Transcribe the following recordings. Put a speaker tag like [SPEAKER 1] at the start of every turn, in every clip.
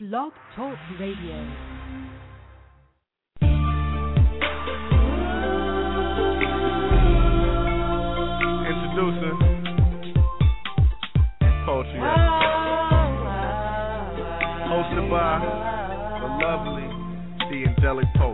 [SPEAKER 1] Blog Talk Radio.
[SPEAKER 2] producer, Poetry. Hosted by the lovely, the angelic
[SPEAKER 3] poet.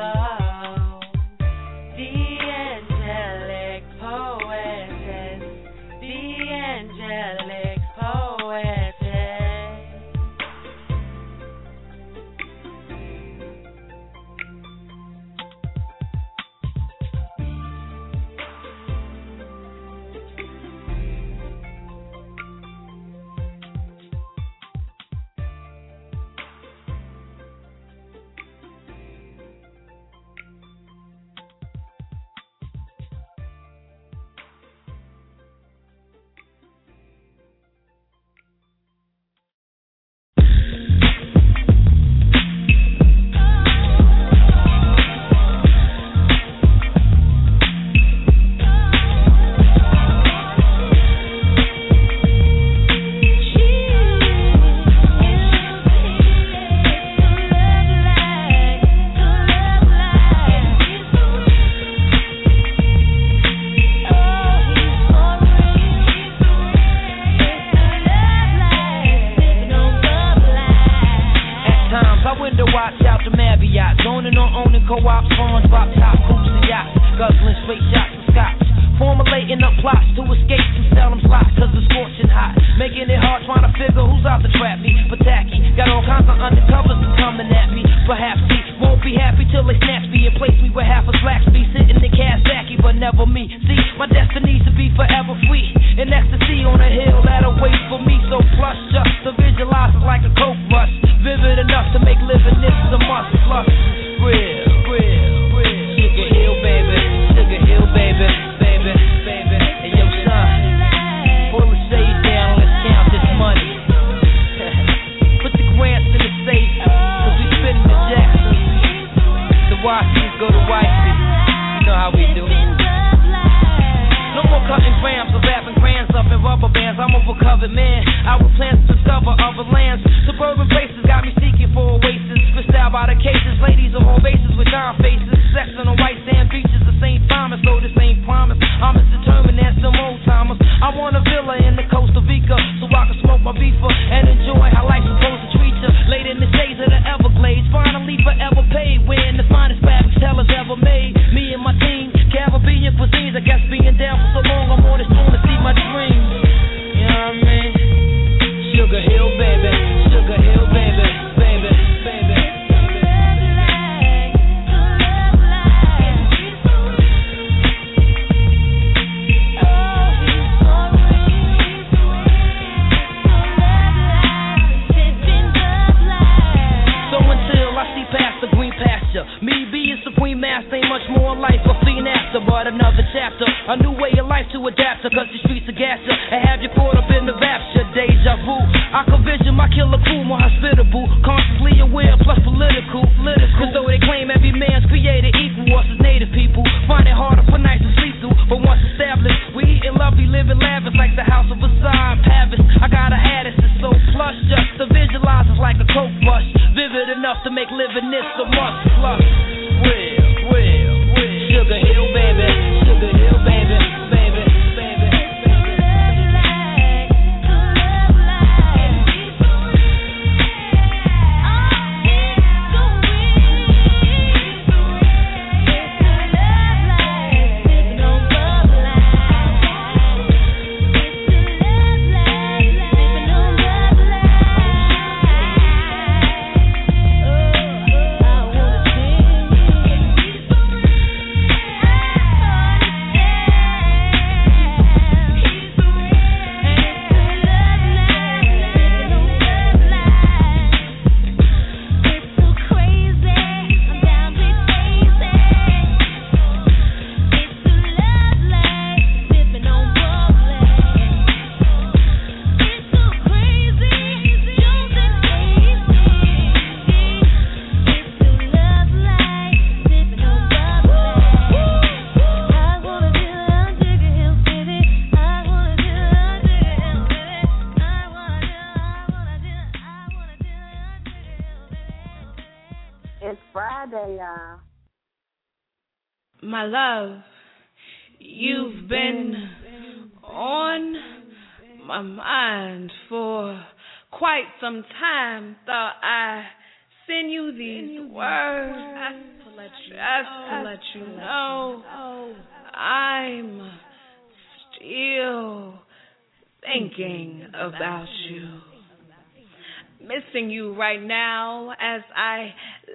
[SPEAKER 4] Missing you right now as I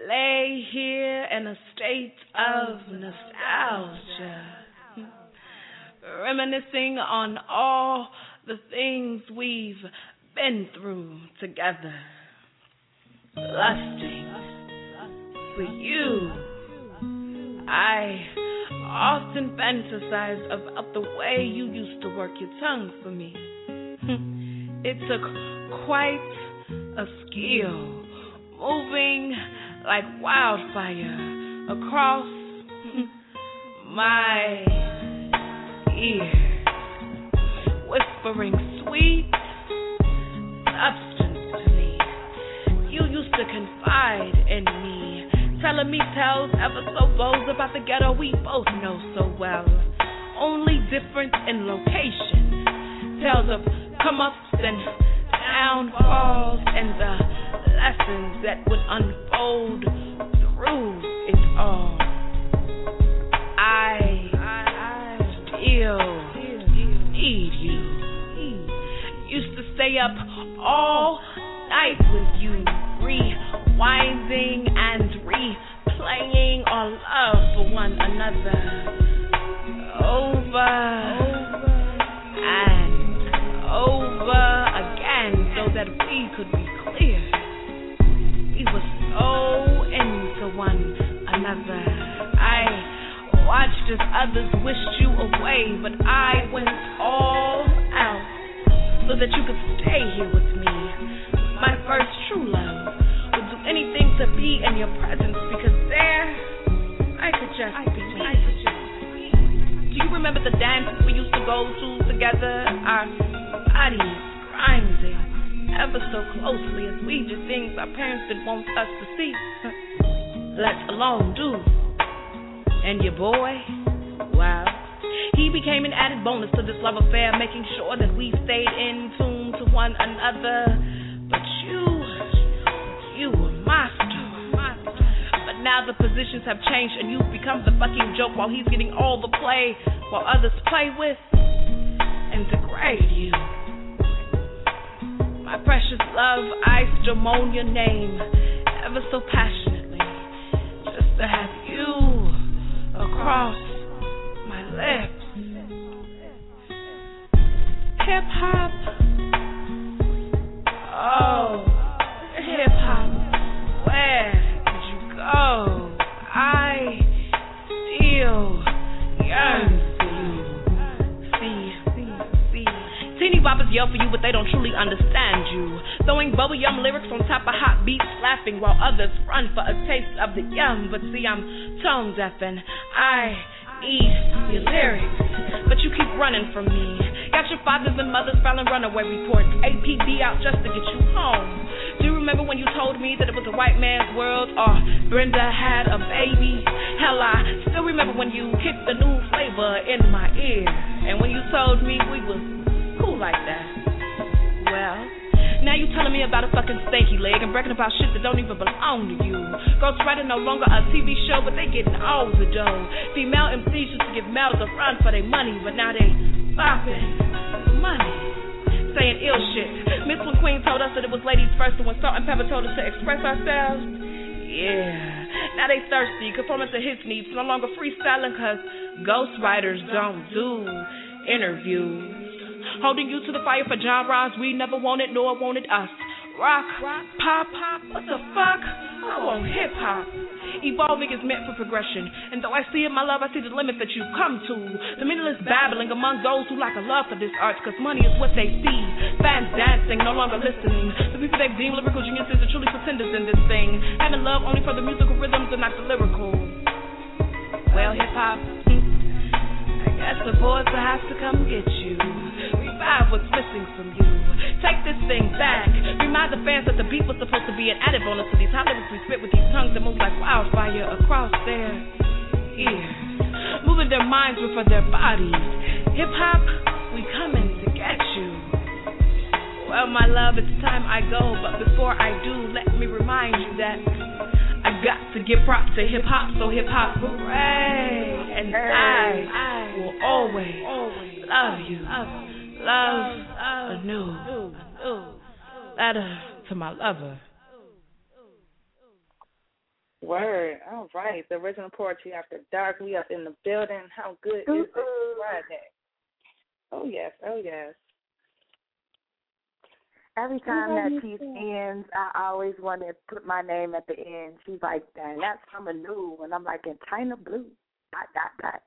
[SPEAKER 4] lay here in a state of nostalgia. Reminiscing on all the things we've been through together. Lusting for you. I often fantasize about the way you used to work your tongue for me. It took quite a skill, moving like wildfire across my ear, whispering sweet substance to me. You used to confide in me, telling me tales ever so bold about the ghetto we both know so well. Only difference in location, tales of come ups and downfalls and the lessons that would unfold through it all. I, still need you. Used to stay up all night with you, rewinding and replaying our love for one another. Over and over so that we could be clear. We were so into one another. I watched as others wished you away, but I went all out so that you could stay here with me. My first true love would do anything to be in your presence because there I could just be. I could just be. Do you remember the dances we used to go to together? Our bodies grinding ever so closely as we did things our parents didn't want us to see, let alone do. And your boy, wow, he became an added bonus to this love affair, making sure that we stayed in tune to one another. But you, you were master. But now the positions have changed and you've become the fucking joke while he's getting all the play, while others play with and degrade you. My precious love, I moan your name ever so passionately, just to have you across my lips. Hip hop, oh, hip hop, where did you go? I still yearn Teeny boppers yell for you, but they don't truly understand you. Throwing bubble bubblegum lyrics on top of hot beats, laughing while others run for a taste of the yum. But see, I'm tone deaf and I eat your lyrics. But you keep running from me. Got your fathers and mothers filing runaway reports. APD out just to get you home. Do you remember when you told me that it was a white man's world? Or Brenda had a baby? Hell, I still remember when you kicked the new flavor in my ear. And when you told me we was cool like that. Well, now you telling me about a fucking stanky leg and bragging about shit that don't even belong to you. Ghost Rider no longer a TV show, but they getting all the dough. Female MCs used to give males a run for their money, but now they bopping money saying ill shit. Miss when Queen told us that it was ladies first, and when Salt-N-Pepa told us to express ourselves, yeah. Now they thirsty, conforming to his needs, no longer freestyling, cause ghostwriters don't do interviews. Holding you to the fire for Ross, we never wanted nor wanted us. Rock, pop, pop, what the fuck? I want hip hop. Evolving is meant for progression. And though I see it, my love, I see the limits that you've come to. The meaningless babbling among those who lack a love for this art, cause money is what they see. Fans dancing, no longer listening. The people they deem lyrical geniuses are truly pretenders in this thing. Having love only for the musical rhythms and not the lyrical. Well, hip hop, I guess the boys will have to come get you. Revive what's missing from you. Take this thing back. Remind the fans that the beat was supposed to be an added bonus to these hot lyrics we spit with these tongues that move like wildfire across their ears. Moving their minds before their bodies. Hip hop, we coming to get you. Well, my love, it's time I go, but before I do, let me remind you that I got to give props to hip hop, so hip hop, hooray! And I, I will always, always love you, love anew. Letter to my lover.
[SPEAKER 5] Word. All right. The original poetry after dark. We up in the building. How good is it Friday? Oh yes. Oh yes.
[SPEAKER 6] Every time that piece ends, I always want to put my name at the end. She's like, "Dang, that's from a new," and I'm like, "In Chyna Blue." Dot dot dot.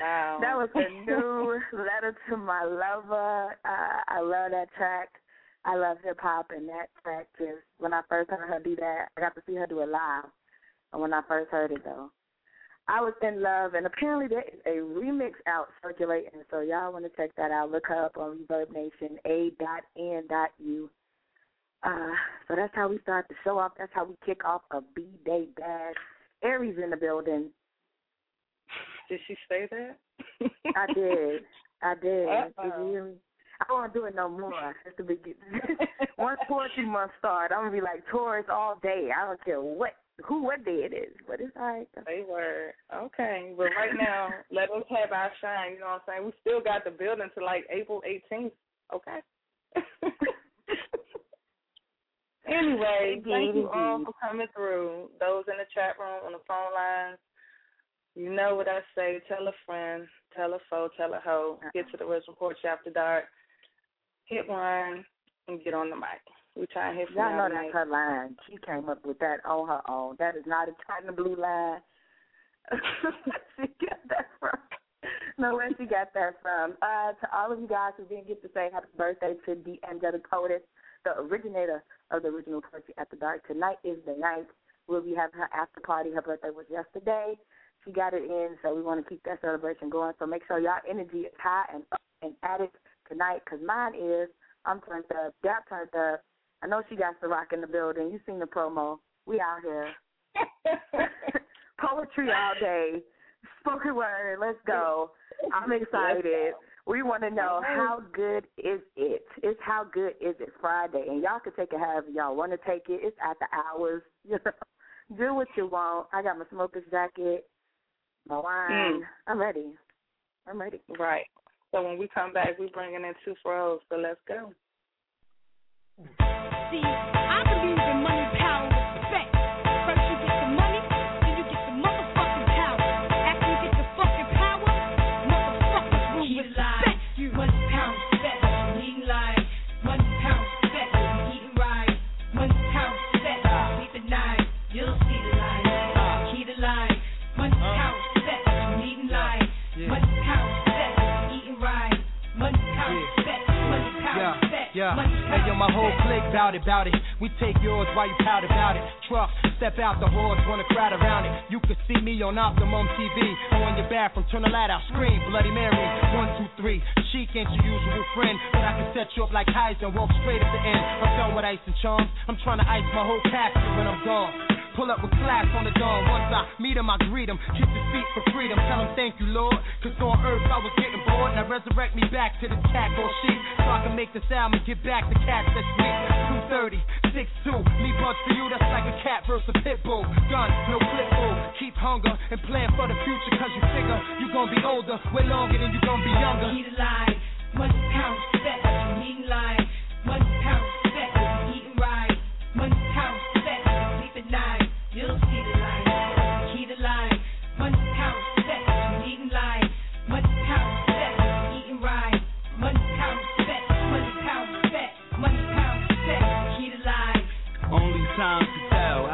[SPEAKER 5] Wow.
[SPEAKER 6] That was a new letter to my lover. Uh, I love that track. I love hip hop, and that track just when I first heard her do that, I got to see her do it live. And when I first heard it, though, I was in love. And apparently, there is a remix out circulating, so y'all want to check that out. Look her up on ReverbNation. A dot N dot U. Uh, so that's how we start the show off. That's how we kick off a B Day Bash. Aries in the building.
[SPEAKER 5] Did she say that?
[SPEAKER 6] I did. I did.
[SPEAKER 5] Uh-oh.
[SPEAKER 6] Did you hear me? I won't do it no more. It's the beginning. Once poetry month start, I'm gonna be like Taurus all day. I don't care what who what day it is, but it's all right.
[SPEAKER 5] Uh, they were okay, but right now, let us have our shine. You know what I'm saying? We still got the building to like April 18th. Okay. anyway, thank you all for coming through. Those in the chat room, on the phone lines, you know what I say. Tell a friend, tell a foe, tell a hoe. Get to the Wisdom Porch after dark. Hit one and get on the mic. We try and hit from
[SPEAKER 6] Y'all know that's
[SPEAKER 5] night.
[SPEAKER 6] her line. She came up with that on her own. That is not a Chyna Blue line. she got that from. No, where she got that from. Uh, to all of you guys who didn't get to say happy birthday to the Angelic Poetess, the originator of the original Poetry After Dark. Tonight is the night. We'll be having her after party. Her birthday was yesterday. She got it in, so we want to keep that celebration going. So make sure y'all energy is high and up and at it tonight, because mine is. I'm turned up. Dap turned up. I know she got the rock in the building. You seen the promo. We out here. Poetry all day. Spoken word. Let's go. I'm excited. We want to know how good is it? It's how good is it Friday, and y'all can take it however y'all want to take it. It's after hours. You know, do what you want. I got my smoker's jacket, my wine.
[SPEAKER 5] Mm.
[SPEAKER 6] I'm ready. I'm ready.
[SPEAKER 5] Right. So when we come back, we bringing in two froze. So let's go.
[SPEAKER 7] See,
[SPEAKER 8] Yeah, hey yo, my whole clique bout it, bout it. We take yours while you pout about it. Truck, step out the horse, wanna crowd around it. You can see me on Optimum TV. On your bathroom, turn the light out, scream, Bloody Mary. One, two, three. Chic ain't your usual friend, but I can set you up like Heisen, walk straight at the end. I'm done with ice and charms. I'm trying to ice my whole pack when I'm gone. Pull up with class on the dawn. Once I meet him, I greet him. Kiss his feet for freedom. Tell him thank you, Lord. Cause on earth I was getting bored. Now resurrect me back to the cat or sheep. So I can make this album and get back to cats that's sweet. 230, 6'2. Me buds for you, that's like a cat versus a pit bull. Gun, no clip bull. Keep hunger and plan for the future. Cause you figure you gonna be older. Way longer than you gonna be younger.
[SPEAKER 7] Eat alive. Money, pounds, fat. You eating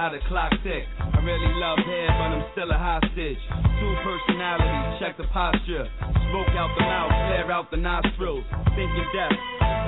[SPEAKER 9] how the clock tick. I really love hair, but I'm still a hostage. Two personalities, check the posture. Smoke out the mouth, flare out the nostrils. Thinking death,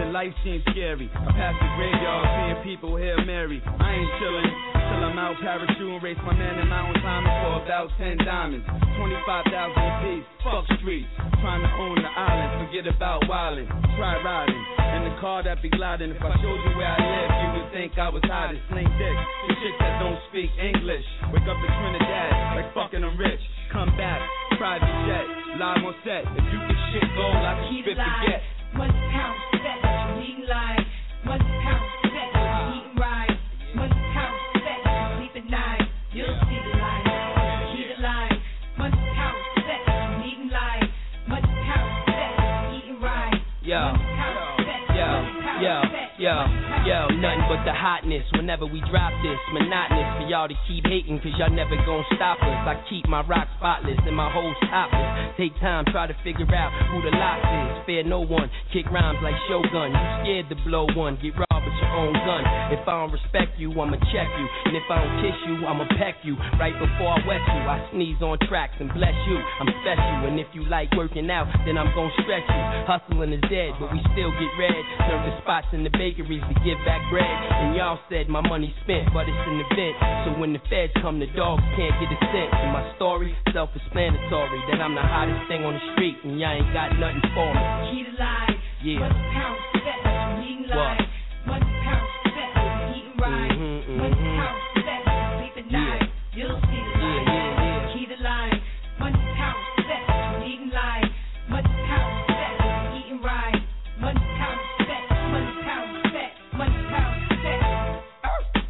[SPEAKER 9] then life seems scary. I pass the graveyard, seeing people here marry. I ain't chillin' till I'm out parachuting, race my man in mountain climbing for about 10 diamonds. 25,000 a piece, fuck streets. Trying to own the island, forget about wildin'. Try riding in the car that be gliding. If I showed you where I live, you would think I was hiding. Sling dick, the chick that don't speak English. Wake up in Trinidad, like fucking I'm rich. Come back, private jet, live on set. If you can shit gold, I can spit
[SPEAKER 7] the
[SPEAKER 9] get.
[SPEAKER 7] Money, pounds, fat. You eating live. Money, pounds, fat. You eating right. Money, pounds, fat. You sleep at night. You'll see the light. Key the line. Money, pounds, fat. Eating live. Money, pounds, fat. Eating right.
[SPEAKER 8] Yo,
[SPEAKER 7] Money, pounds, fat.
[SPEAKER 8] yo,
[SPEAKER 7] Money, pounds,
[SPEAKER 8] yo, nothing but the hotness whenever we drop this. Monotonous for y'all to keep hating, cause y'all never gon' stop us. I keep my rock spotless and my whole topless. Take time, try to figure out who the lock is. Fear no one, kick rhymes like Shogun. You scared to blow one, get with your own gun. If I don't respect you, I'ma check you. And if I don't kiss you, I'ma peck you. Right before I wet you, I sneeze on tracks and bless you. I'm special, and if you like working out, then I'm gon' stretch you. Hustling is dead, but we still get red. Serve the spots in the bakeries to give back bread. And y'all said my money spent, but it's an event. So when the feds come, the dogs can't get a cent. And my story, self-explanatory, that I'm the hottest thing on the street, and y'all ain't got nothing for me.
[SPEAKER 7] Key line.
[SPEAKER 8] Yeah.
[SPEAKER 7] Pounds, fat. You eating
[SPEAKER 8] What?
[SPEAKER 7] Mm-hmm, mm-hmm.
[SPEAKER 8] Yeah.
[SPEAKER 7] You'll see the
[SPEAKER 8] Yeah, yeah, yeah.
[SPEAKER 7] Key the line. Eating right.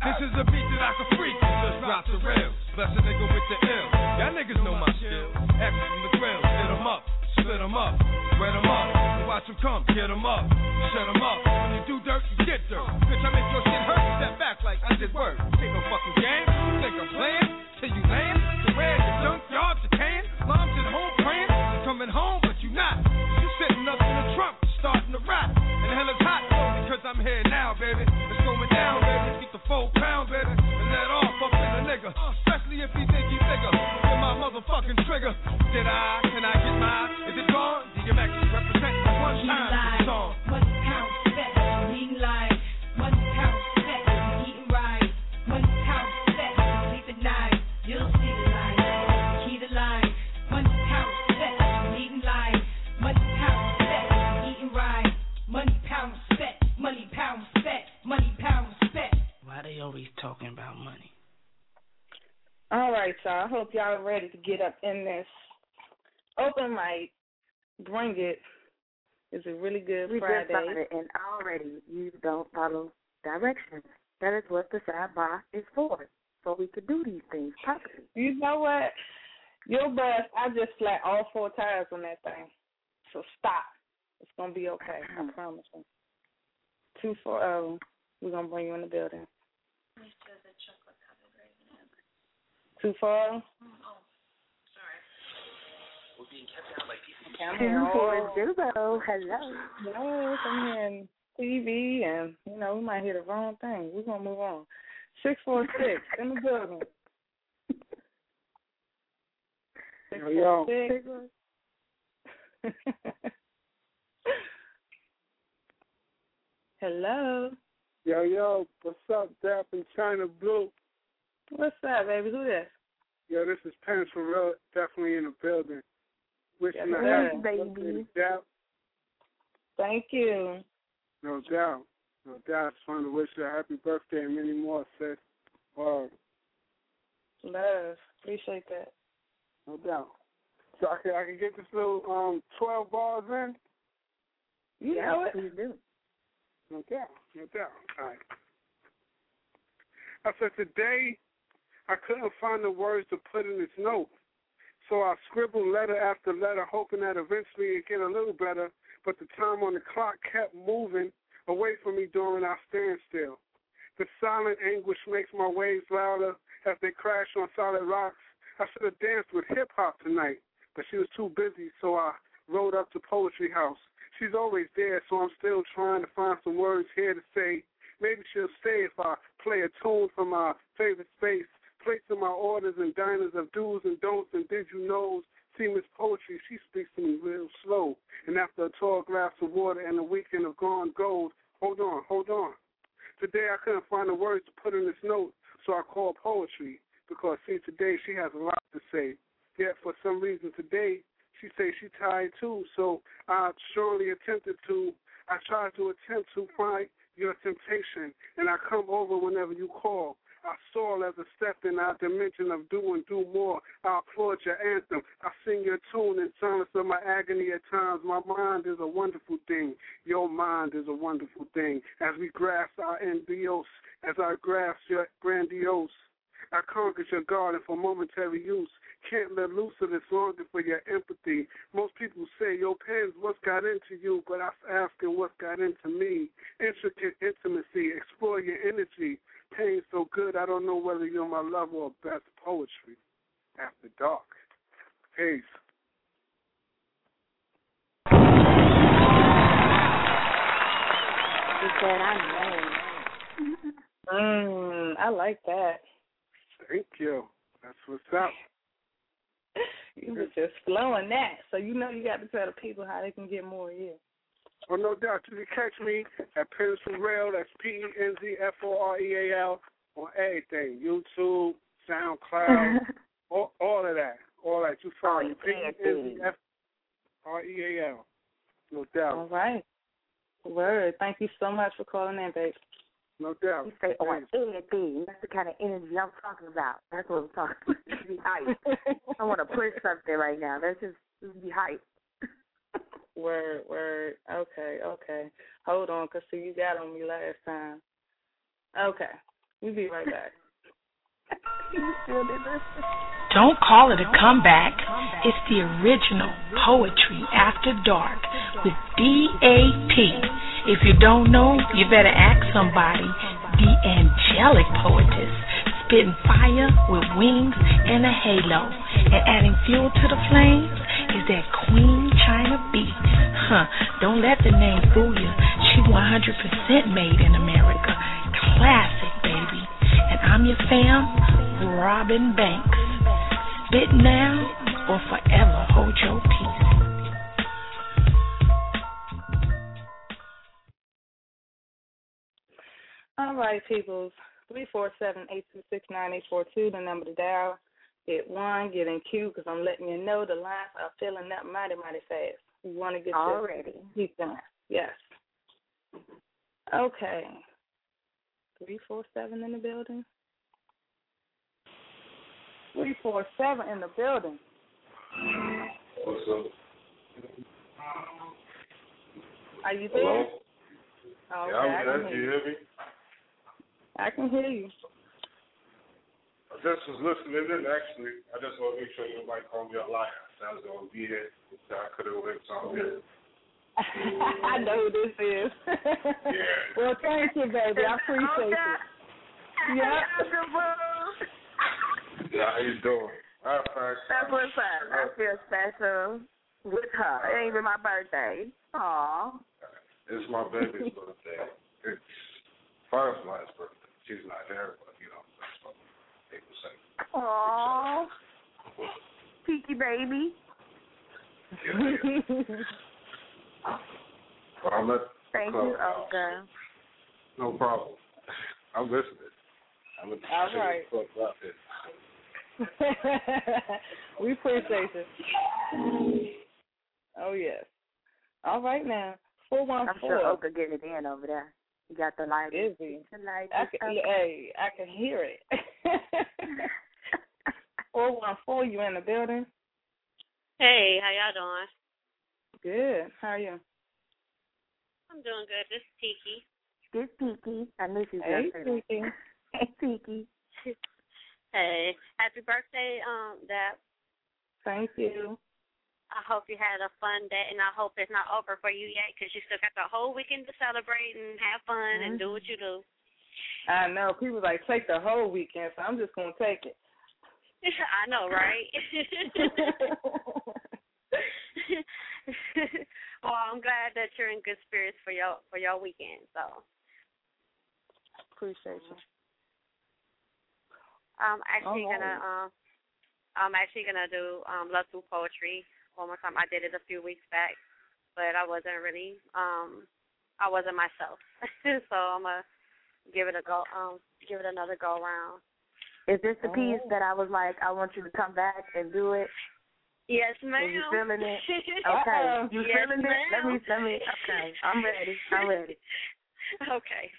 [SPEAKER 10] This is a beat that I can freak just drop the rails. Bless a nigga with the ill. Y'all niggas know my skill. X from the grill, hit 'em up, split 'em up, spread 'em up. Watch 'em come, get 'em up, shut 'em up. When you do dirt, you get dirt. Bitch, I make your back like I did work. Ain't no fucking game. You think I'm playing? Till you land? To where the junkyard, you can. Mom's at home praying. You coming home, but you not. You're sitting up in the trunk, starting to rot. And the hell is hot, because I'm here now, baby. It's going down, baby. Get the four pound, baby. And let off up in a nigga. Especially if he think he bigger. Get my motherfucking trigger. Did I? Can I get mine? Is it gone? DMX represent one
[SPEAKER 7] the
[SPEAKER 10] time
[SPEAKER 8] always talking about money?
[SPEAKER 5] All right, y'all. I hope y'all are ready to get up in this open mic. Bring it. It's a really good
[SPEAKER 6] We just
[SPEAKER 5] Friday.
[SPEAKER 6] started, and already you don't follow directions. That is what the sidebar is for, so we could do these things properly.
[SPEAKER 5] You know what? Your bus, I just flat all four tires on that thing. So stop. It's gonna be okay. I uh-huh. promise you. Two four oh. We're gonna bring you in the building. Two four. I'm
[SPEAKER 6] Two
[SPEAKER 5] here
[SPEAKER 6] four
[SPEAKER 5] all-
[SPEAKER 6] zero. Hello.
[SPEAKER 5] Yes, I'm hearing TV and you know, we might hear the wrong thing. We're gonna move on. Six four six in the building. Six
[SPEAKER 10] Yo.
[SPEAKER 5] four six. Hello.
[SPEAKER 11] Yo, yo, what's up, Dap and Chyna Blue?
[SPEAKER 5] What's up, baby? Who this?
[SPEAKER 11] Yo, this is Penz for real, definitely in the building. Wishing
[SPEAKER 5] Yes,
[SPEAKER 11] a
[SPEAKER 5] sir.
[SPEAKER 11] happy
[SPEAKER 6] Baby.
[SPEAKER 11] birthday to Dap.
[SPEAKER 5] Thank you.
[SPEAKER 11] No doubt. No doubt. Just wanted to wish you a happy birthday and many more, sis. Wow,
[SPEAKER 5] Love. Appreciate that.
[SPEAKER 11] no doubt. So I can I can get this little um twelve bars in?
[SPEAKER 5] You
[SPEAKER 6] yeah,
[SPEAKER 5] know it.
[SPEAKER 6] please do.
[SPEAKER 11] No doubt, no doubt. All right. I said today I couldn't find the words to put in this note. So I scribbled letter after letter, hoping that eventually it'd get a little better, but the time on the clock kept moving away from me during our standstill. The silent anguish makes my waves louder as they crash on solid rocks. I should have danced with hip hop tonight, but she was too busy, so I rode up to Poetry House. She's always there, so I'm still trying to find some words here to say. Maybe she'll stay if I play a tune from our favorite space. Plates in my orders and diners of do's and don'ts and did you knows. See Miss Poetry, she speaks to me real slow. And after a tall glass of water and a weekend of gone gold, hold on, hold on. Today I couldn't find the words to put in this note, so I called poetry because see today she has a lot to say. Yet for some reason today she say she tired too, so I surely attempted to I tried to attempt to fight your temptation and I come over whenever you call. I soar as a step in our dimension of do and do more. I applaud your anthem. I sing your tune in silence of my agony at times. My mind is a wonderful thing. Your mind is a wonderful thing. As we grasp our envios, as I grasp your grandiose, I conquered your garden for momentary use. Can't let loose of this longing for your empathy. Most people say your pen's what's got into you, but I'm asking what's got into me. Intricate intimacy, explore your energy. Pain so good, I don't know whether you're my love or best poetry. After dark. Peace.
[SPEAKER 6] He said, I know.
[SPEAKER 5] Mm, I like that.
[SPEAKER 11] Thank you. That's what's up.
[SPEAKER 5] You was just flowing that, so you know you got to tell the people how they can get more of you.
[SPEAKER 11] Oh, no doubt. You can catch me at for Rail. That's P E N Z F O R E A L on everything. YouTube, SoundCloud, all, all of that. All that. You find me. P E N Z F R E A L. No doubt.
[SPEAKER 5] All right. Word. Thank you so much for calling in, babe.
[SPEAKER 11] No doubt.
[SPEAKER 6] You say oh, on anything. That's the kind of energy I'm talking about. That's what I'm talking about. be hype. I want to push something right now. Let's just, just be hype.
[SPEAKER 5] Word, word. Okay, okay. Hold on, cause see you got on me last time. Okay, we'll be right back.
[SPEAKER 12] Don't call it a comeback. It's the original Poetry After Dark with DAP. If you don't know, you better ask somebody. The angelic poetess, spitting fire with wings and a halo, and adding fuel to the flames is that Queen China Beat. Huh, don't let the name fool you. She 100% made in America. Classic, baby. And I'm your fam, Robin Banks. Spit now or forever hold your peace.
[SPEAKER 5] All right, peoples. Three four seven eight two six nine eight four two. The number to dial. Hit one. Get in queue because I'm letting you know the lines are filling up mighty mighty fast. We want to get
[SPEAKER 6] Already.
[SPEAKER 5] this keep done. Yes. Okay. Three four seven in the building. Three four seven in the building.
[SPEAKER 13] What's up?
[SPEAKER 5] Are you there?
[SPEAKER 13] Hello? Yeah,
[SPEAKER 5] okay, I
[SPEAKER 13] I'm
[SPEAKER 5] can hear
[SPEAKER 13] You
[SPEAKER 5] you.
[SPEAKER 13] hear me?
[SPEAKER 5] I can hear you.
[SPEAKER 13] I just was listening in, actually. I just want to make sure nobody called me a liar. I was going to be here. So I could have went somewhere.
[SPEAKER 5] I know who this is.
[SPEAKER 13] Yeah.
[SPEAKER 5] well, thank you, baby. I appreciate it. Yeah.
[SPEAKER 13] Yeah, how you doing? All right, fine.
[SPEAKER 6] That's what's up. I feel special with her. It ain't even my birthday. Aw.
[SPEAKER 13] It's my baby's birthday. It's Firefly's birthday. She's not there, but, you know, that's what people say.
[SPEAKER 6] Aw. Peaky baby.
[SPEAKER 13] Well, I'm at
[SPEAKER 6] Thank you, Olga.
[SPEAKER 13] No problem. I'm listening. I'm gonna
[SPEAKER 5] All right.
[SPEAKER 13] Fuck up it.
[SPEAKER 5] we appreciate you. Oh yes. All right now. Four one
[SPEAKER 6] I'm sure Oka getting it in over there. You got the light.
[SPEAKER 5] Is he?
[SPEAKER 6] The light.
[SPEAKER 5] I can,
[SPEAKER 6] up.
[SPEAKER 5] hey, I can hear it. Four one four. You in the building?
[SPEAKER 14] Hey, how y'all doing?
[SPEAKER 5] Good. How are you?
[SPEAKER 14] I'm doing good. This is Tiki.
[SPEAKER 6] This Tiki. I knew she was
[SPEAKER 5] Hey,
[SPEAKER 6] gonna say.
[SPEAKER 5] Tiki.
[SPEAKER 6] Hey, Tiki.
[SPEAKER 14] Hey, happy birthday, um, Dap.
[SPEAKER 5] Thank you.
[SPEAKER 14] I hope you had a fun day, and I hope it's not over for you yet because you still got the whole weekend to celebrate and have fun and do what you do.
[SPEAKER 5] I know people like take the whole weekend, so I'm just gonna take it.
[SPEAKER 14] I know, right? well, I'm glad that you're in good spirits for your for your weekend. So,
[SPEAKER 5] Appreciate you.
[SPEAKER 14] I'm actually
[SPEAKER 5] right.
[SPEAKER 14] gonna um, I'm actually gonna do um Love Through Poetry one more time. I did it a few weeks back, but I wasn't really um I wasn't myself. so I'm gonna give it a go um give it another go around.
[SPEAKER 6] Is this the
[SPEAKER 5] Oh.
[SPEAKER 6] piece that I was like, I want you to come back and do it?
[SPEAKER 14] Yes, ma'am.
[SPEAKER 6] Are you feeling it? Okay.
[SPEAKER 5] Uh-oh.
[SPEAKER 6] You
[SPEAKER 14] Yes,
[SPEAKER 6] feeling it? Let me let me okay. I'm ready. I'm ready.
[SPEAKER 14] okay.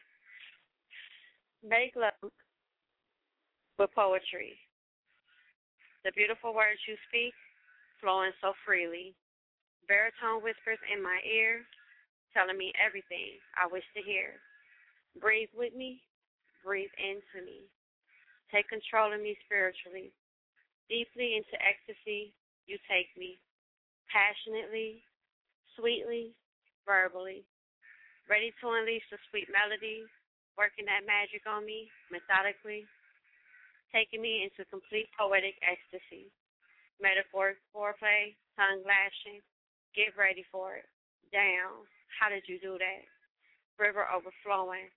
[SPEAKER 14] Make love with poetry. The beautiful words you speak flowing so freely. Baritone whispers in my ear, telling me everything I wish to hear. Breathe with me, breathe into me. Take control of me spiritually. Deeply into ecstasy, you take me. Passionately, sweetly, verbally. Ready to unleash the sweet melody, working that magic on me methodically, taking me into complete poetic ecstasy. Metaphoric foreplay, tongue lashing, get ready for it. Down, how did you do that? River overflowing.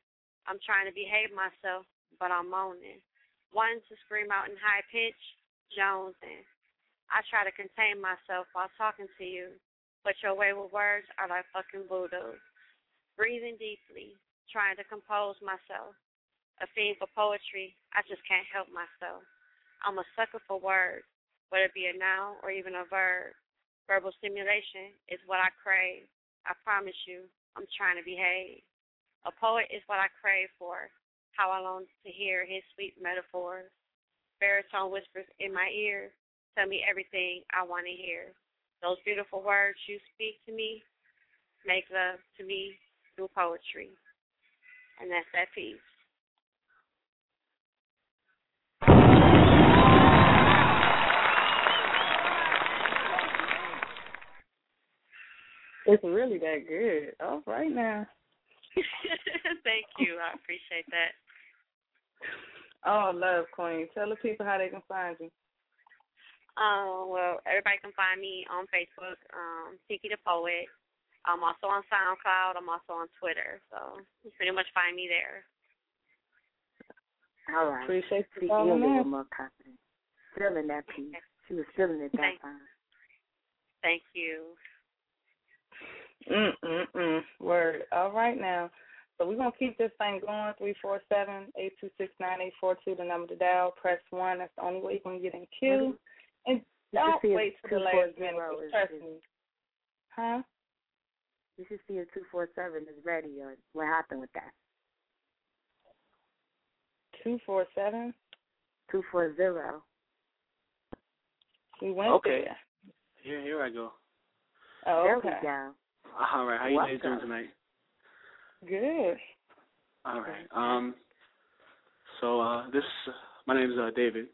[SPEAKER 14] I'm trying to behave myself, but I'm moaning. Wanting to scream out in high pitch, jonesing. I try to contain myself while talking to you, but your wayward words are like fucking voodoo. Breathing deeply, trying to compose myself. A fiend for poetry, I just can't help myself. I'm a sucker for words, whether it be a noun or even a verb. Verbal stimulation is what I crave. I promise you, I'm trying to behave. A poet is what I crave for, how I long to hear his sweet metaphors. Baritone whispers in my ear, tell me everything I want to hear. Those beautiful words you speak to me make love to me through poetry. And that's that piece.
[SPEAKER 5] It's really that good. All right now.
[SPEAKER 14] Thank you. I appreciate that.
[SPEAKER 5] Oh, love Queen. Tell the people how they can find you.
[SPEAKER 14] Um, well, everybody can find me on Facebook, um, Tiki the Poet. I'm also on SoundCloud. I'm also on Twitter. So you pretty much find me there.
[SPEAKER 6] All right.
[SPEAKER 5] Appreciate
[SPEAKER 6] See,
[SPEAKER 5] you calling
[SPEAKER 6] you're a little
[SPEAKER 5] in.
[SPEAKER 6] more confident. Feeling that piece. She was feeling it that
[SPEAKER 14] Thank-
[SPEAKER 6] time.
[SPEAKER 14] Thank you.
[SPEAKER 5] Mm mm mm. Word. All right now. So we're gonna keep this thing going. Three four seven eight two six nine eight four two. The number to dial. Press one. That's the only way you can get in queue. And
[SPEAKER 6] You
[SPEAKER 5] don't wait till the last
[SPEAKER 6] 240
[SPEAKER 5] minute. 'cause
[SPEAKER 6] is-
[SPEAKER 5] Trust me. Huh?
[SPEAKER 6] You should see if 247 is ready or what happened with that.
[SPEAKER 5] Two four seven.
[SPEAKER 6] 240.
[SPEAKER 5] We went
[SPEAKER 15] Okay.
[SPEAKER 5] there.
[SPEAKER 15] Here, here I go.
[SPEAKER 5] Oh,
[SPEAKER 6] there
[SPEAKER 5] okay.
[SPEAKER 6] we go.
[SPEAKER 15] All right, how you guys doing tonight?
[SPEAKER 5] Good.
[SPEAKER 15] All right. Um. So uh, this, my name is uh, David,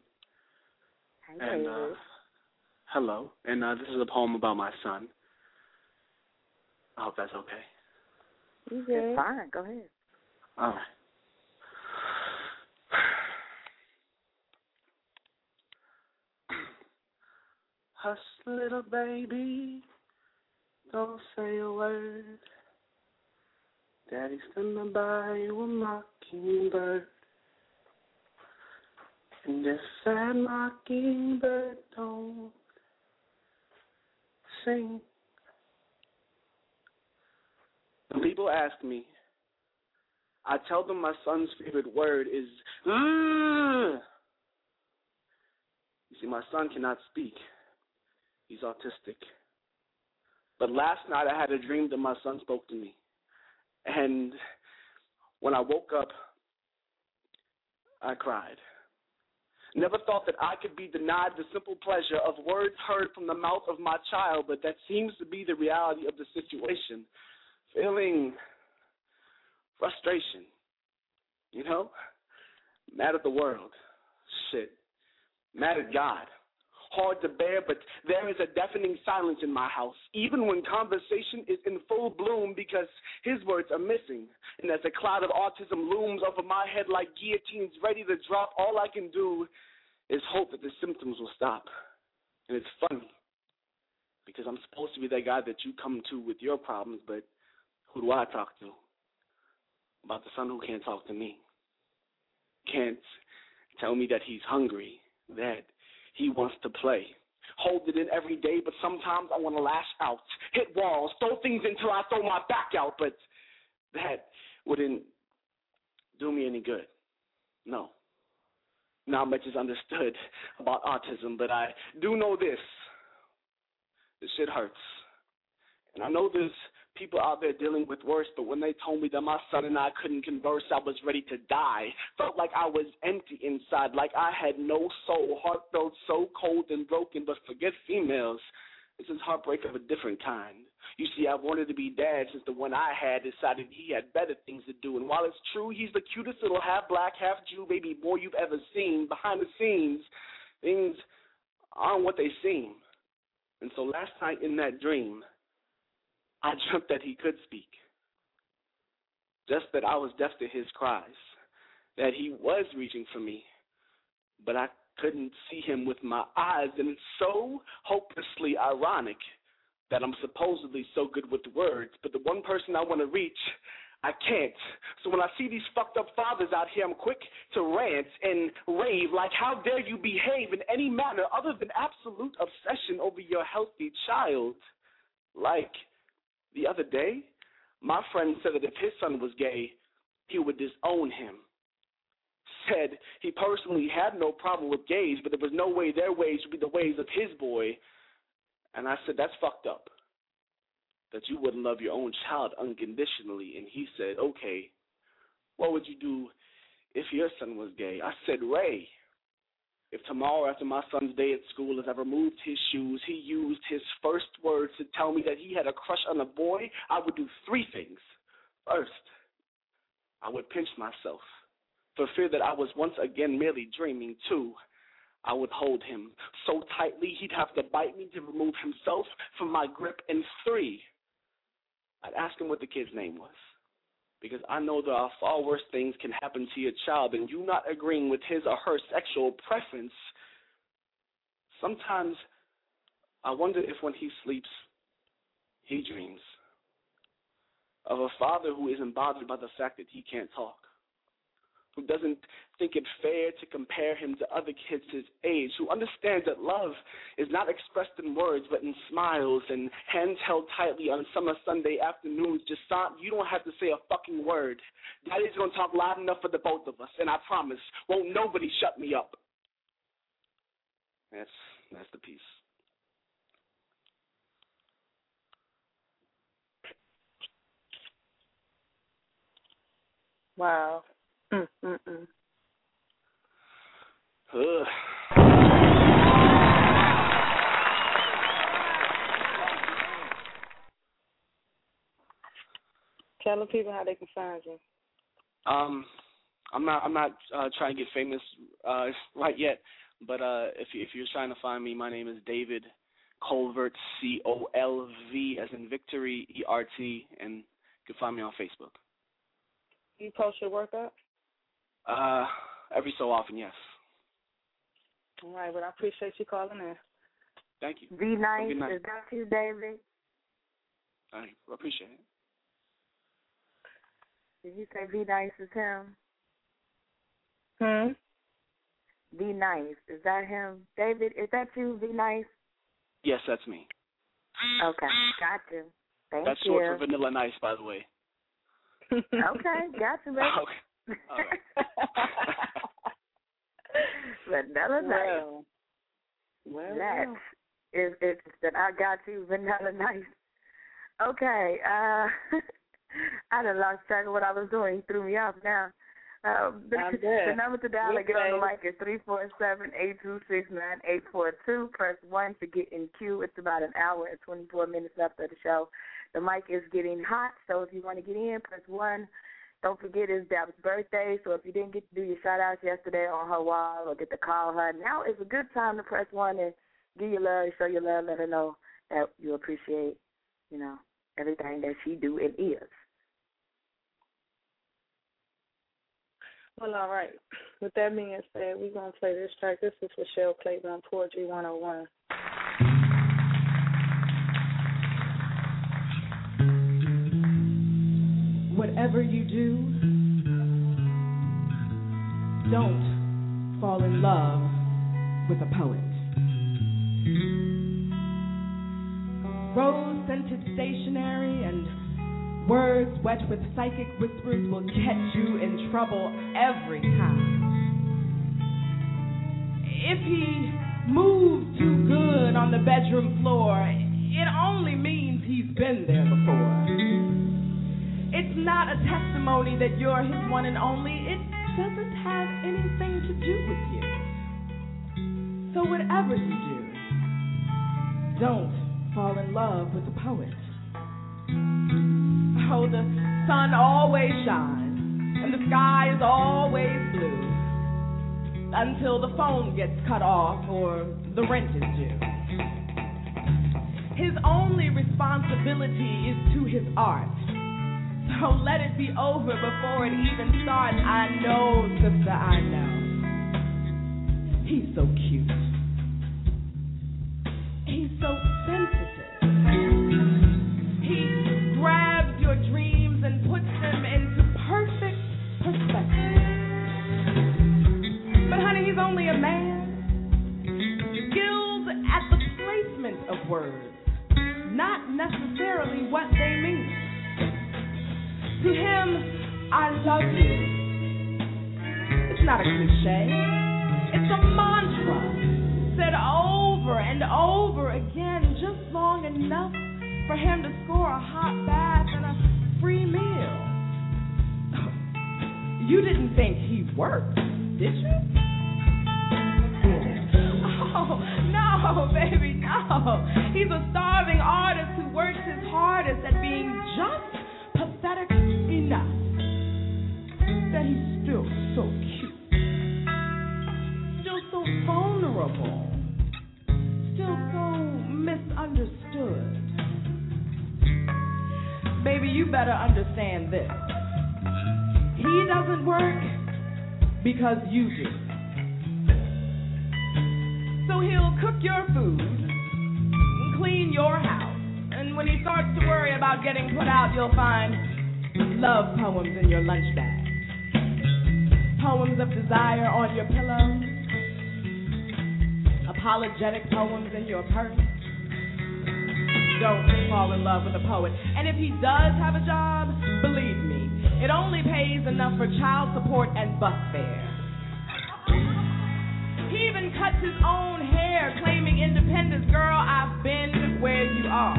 [SPEAKER 6] Hey,
[SPEAKER 15] and uh, hello, and uh, this is a poem about my son. I hope that's okay.
[SPEAKER 5] You
[SPEAKER 6] It's fine. Go ahead.
[SPEAKER 15] All right. Hush, little baby, don't say a word. Daddy's gonna buy you a mockingbird. And this sad mockingbird don't sing. When people ask me I tell them my son's favorite word is "Ugh." You see, my son cannot speak. He's autistic. But last night I had a dream that my son spoke to me. And when I woke up, I cried. Never thought that I could be denied the simple pleasure of words heard from the mouth of my child, but that seems to be the reality of the situation. Feeling frustration, you know? Mad at the world. Shit. Mad at God. Hard to bear, but there is a deafening silence in my house, even when conversation is in full bloom because his words are missing. And as a cloud of autism looms over my head like guillotines ready to drop, all I can do is hope that the symptoms will stop. And it's funny because I'm supposed to be that guy that you come to with your problems, but who do I talk to? About the son who can't talk to me. Can't tell me that he's hungry, that he wants to play. Hold it in every day, but sometimes I want to lash out, hit walls, throw things until I throw my back out, but that wouldn't do me any good. No. Not much is understood about autism, but I do know this. This shit hurts. And I know there's people out there dealing with worse, but when they told me that my son and I couldn't converse, I was ready to die. Felt like I was empty inside, like I had no soul. Heart felt so cold and broken, but forget females. This is heartbreak of a different kind. You see, I've wanted to be dad since the one I had decided he had better things to do. And while it's true he's the cutest little half black, half Jew baby boy you've ever seen, behind the scenes, things aren't what they seem. And so last night in that dream, I dreamt that he could speak. Just that I was deaf to his cries, that he was reaching for me, but I couldn't see him with my eyes. And it's so hopelessly ironic that I'm supposedly so good with words, but the one person I want to reach, I can't. So when I see these fucked up fathers out here, I'm quick to rant and rave like, how dare you behave in any manner other than absolute obsession over your healthy child? Like, the other day, my friend said that if his son was gay, he would disown him. Said he personally had no problem with gays, but there was no way their ways would be the ways of his boy. And I said, that's fucked up. That you wouldn't love your own child unconditionally. And he said, okay, what would you do if your son was gay? I said, Ray, if tomorrow, after my son's day at school, as I removed his shoes, he used his first words to tell me that he had a crush on a boy, I would do three things. First, I would pinch myself for fear that I was once again merely dreaming. Two, I would hold him so tightly he'd have to bite me to remove himself from my grip. And three, I'd ask him what the kid's name was because I know there are far worse things can happen to your child than you not agreeing with his or her sexual preference. Sometimes I wonder if when he sleeps, he dreams of a father who isn't bothered by the fact that he can't talk, who doesn't think it fair to compare him to other kids his age, who understands that love is not expressed in words but in smiles and hands held tightly on summer Sunday afternoons. Just stop. You don't have to say a fucking word. Daddy's gonna talk loud enough for the both of us, and I promise, won't nobody shut me up. That's that's the piece.
[SPEAKER 5] Wow. Mm, mm, mm.
[SPEAKER 15] Ugh.
[SPEAKER 5] Tell the people how they can find you.
[SPEAKER 15] Um, I'm not I'm not uh, trying to get famous uh, right yet, but uh, if if you're trying to find me, my name is David Colvert, C O L V as in victory, E R T, and you can find me on Facebook.
[SPEAKER 5] You post your work up?
[SPEAKER 15] Uh, every so often, yes.
[SPEAKER 5] All right, well, I appreciate you calling in.
[SPEAKER 15] Thank you.
[SPEAKER 6] Be nice. Is that you, David?
[SPEAKER 15] I appreciate it.
[SPEAKER 6] Did you say be nice is him?
[SPEAKER 5] Hmm?
[SPEAKER 6] Be nice. Is that him? David, is that you? Be nice?
[SPEAKER 15] Yes, that's me.
[SPEAKER 6] Okay. Got you. Thank
[SPEAKER 15] that's
[SPEAKER 6] you.
[SPEAKER 15] short for Vanilla Nice, by the way.
[SPEAKER 6] okay, gotcha, baby.
[SPEAKER 15] Okay.
[SPEAKER 6] Vanilla Nice.
[SPEAKER 5] Well, well,
[SPEAKER 6] that
[SPEAKER 5] well.
[SPEAKER 6] is it's that I got you, Vanilla Nice. Okay, uh I done lost track of what I was doing. He threw me off now. Um, the, the number to dial to get on the mic is three four seven eight two six nine eight four two. Press one to get in queue. It's about an hour and twenty four minutes left of the show. The mic is getting hot, so if you want to get in, press one. Don't forget it's Dap's birthday, so if you didn't get to do your shout outs yesterday on her wall or get to call her, now is a good time to press one and give your love, show your love, let her know that you appreciate, you know, everything that she do and is.
[SPEAKER 5] Well, all right. With that being said, we're going to play this track. This is Michelle Claiborne, Poetry 101.
[SPEAKER 4] Whatever you do, don't fall in love with a poet. Rose scented stationery and words wet with psychic whispers will get you in trouble every time. If he moves too good on the bedroom floor, it only means he's been there before. It's not a testimony that you're his one and only. It doesn't have anything to do with you. So whatever you do, don't fall in love with a poet. Oh, the sun always shines and the sky is always blue until the phone gets cut off or the rent is due. His only responsibility is to his art. So let it be over before it even starts. I know, sister, I know. He's so cute. He's so sensitive. He grabs your dreams and puts them into perfect perspective. But honey, he's only a man. Skilled at the placement of words, not necessarily what they mean. To him, I love you. It's not a cliche. It's a mantra said over and over again, just long enough for him to score a hot bath and a free meal. You didn't think he worked, did you? Oh, no, baby, no. He's a starving artist who works his hardest at being just pathetic he's still so cute, still so vulnerable, still so misunderstood. Baby, you better understand this. He doesn't work because you do. So he'll cook your food, and clean your house, and when he starts to worry about getting put out, you'll find love poems in your lunch bag, poems of desire on your pillow, apologetic poems in your purse. Don't fall in love with a poet. And if he does have a job, believe me, it only pays enough for child support and bus fare. He even cuts his own hair, claiming independence. Girl, I've been where you are.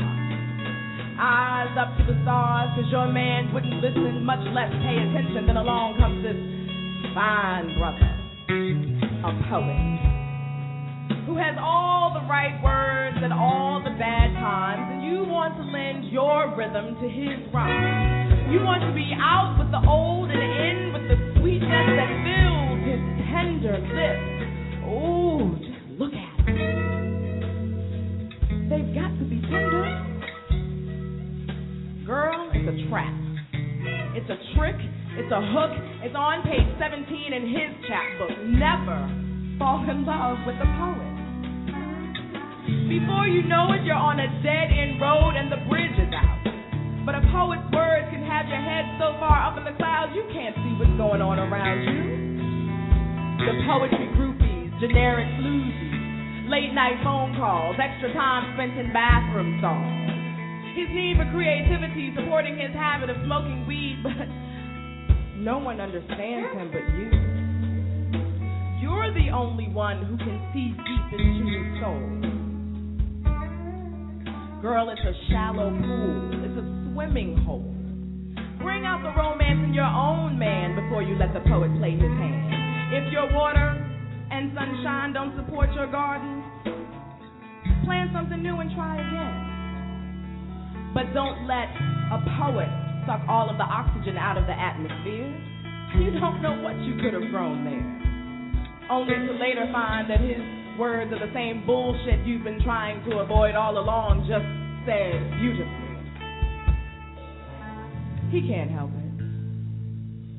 [SPEAKER 4] Eyes up to the stars, cause your man wouldn't listen, much less pay attention. Then along comes this fine brother, a poet, who has all the right words at all the bad times, and you want to lend your rhythm to his rhyme. You want to be out with the old and in with the sweetness that fills his tender lips. Oh, just look at them. They've got to be tender. Girl, it's a trap. It's a trick. It's a hook. It's on page 17 in his chapbook. Never fall in love with a poet. Before you know it, you're on a dead end road and the bridge is out. But a poet's words can have your head so far up in the clouds you can't see what's going on around you. The poetry groupies, generic floozies, late night phone calls, extra time spent in bathroom stalls. his need for creativity supporting his habit of smoking weed, but no one understands him but you. You're the only one who can see deep into his soul. Girl, it's a shallow pool, it's a swimming hole. Bring out the romance in your own man before you let the poet play his hand. If your water and sunshine don't support your garden, plan something new and try again. But don't let a poet suck all of the oxygen out of the atmosphere. You don't know what you could have grown there. Only to later find that his words are the same bullshit you've been trying to avoid all along, just said beautifully. He can't help it.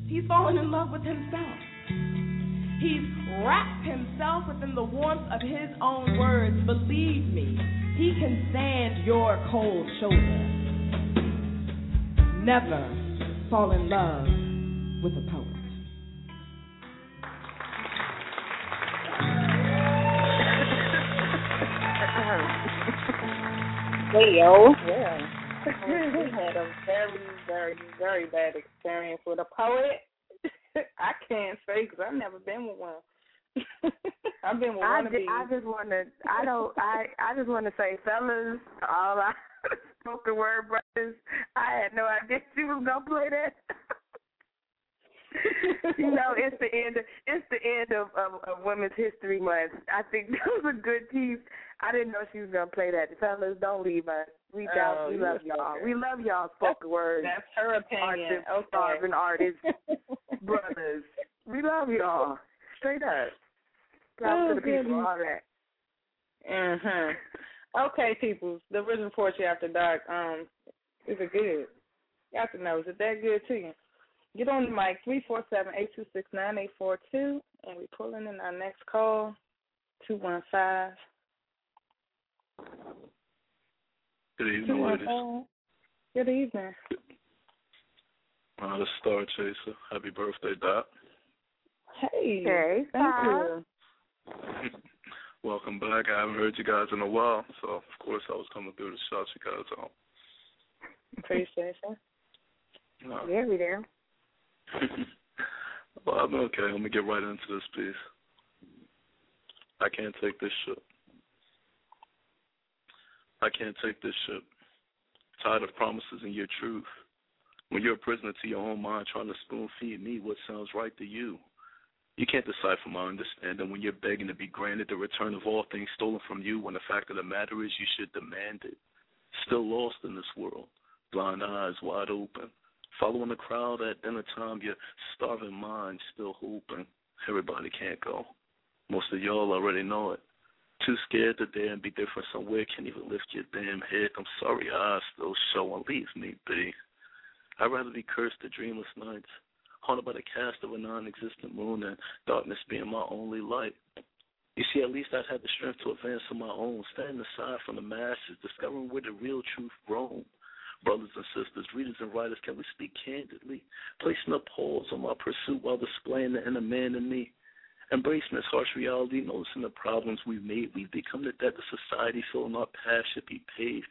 [SPEAKER 4] He's fallen in love with himself. He's wrapped himself within the warmth of his own words. Believe me, he can stand your cold shoulder. Never fall in love with a poet.
[SPEAKER 5] Hey yo. Yeah. we had a very, very, very bad experience with a poet. I can't say because I've never been with one. I've been with
[SPEAKER 6] I,
[SPEAKER 5] one of
[SPEAKER 6] ju-
[SPEAKER 5] these.
[SPEAKER 6] I just want to. I don't. I. I just want to say, fellas, all I spoken word brothers. I had no idea she was gonna play that. you know, it's the end. Of, it's the end of, of of Women's History Month. I think that was a good piece. I didn't know she was gonna play that. Fellas, don't leave us. Reach out.
[SPEAKER 5] Oh,
[SPEAKER 6] We love y'all.
[SPEAKER 5] okay.
[SPEAKER 6] We love y'all spoken word.
[SPEAKER 5] That's her opinion.
[SPEAKER 6] Artists, stars, and artists, brothers. We love y'all. Straight up. Proud
[SPEAKER 5] Oh,
[SPEAKER 6] to the people. All that.
[SPEAKER 5] Mhm. Okay, people. The original Poetry After Dark. Um, is it good? You have to know. Is it that good to you? Get on the mic three four seven eight two six nine eight four two, and we're pulling in our next call two one five.
[SPEAKER 16] Good evening, ladies.
[SPEAKER 5] Good evening.
[SPEAKER 16] Uh, the Star Chaser. Happy birthday, Doc.
[SPEAKER 5] Hey.
[SPEAKER 6] Hey,
[SPEAKER 5] Thank
[SPEAKER 6] Star.
[SPEAKER 5] you.
[SPEAKER 16] Welcome back. I haven't heard you guys in a while, so of course I was coming through to shout you guys out.
[SPEAKER 5] Appreciate you.
[SPEAKER 16] Uh,
[SPEAKER 6] Yeah, we there.
[SPEAKER 16] well, I'm okay. Let me get right into this piece. I can't take this shit. I can't take this shit. Tired of promises and your truth. When you're a prisoner to your own mind trying to spoon feed me what sounds right to you. You can't decipher my understanding when you're begging to be granted the return of all things stolen from you when the fact of the matter is you should demand it. Still lost in this world, blind eyes wide open. Following the crowd at dinner time, your starving mind still hoping. Everybody can't go. Most of y'all already know it. Too scared to dare and be different somewhere, can't even lift your damn head. I'm sorry, eyes still show and leave me be. I'd rather be cursed to dreamless nights, haunted by the cast of a non existent moon and darkness being my only light. You see, at least I've had the strength to advance on my own, standing aside from the masses, discovering where the real truth roam. Brothers and sisters, readers and writers, can we speak candidly? Placing a pause on my pursuit while displaying the inner man in me. Embracing this harsh reality, noticing the problems we've made. We've become the debt of society, feeling our path should be paved.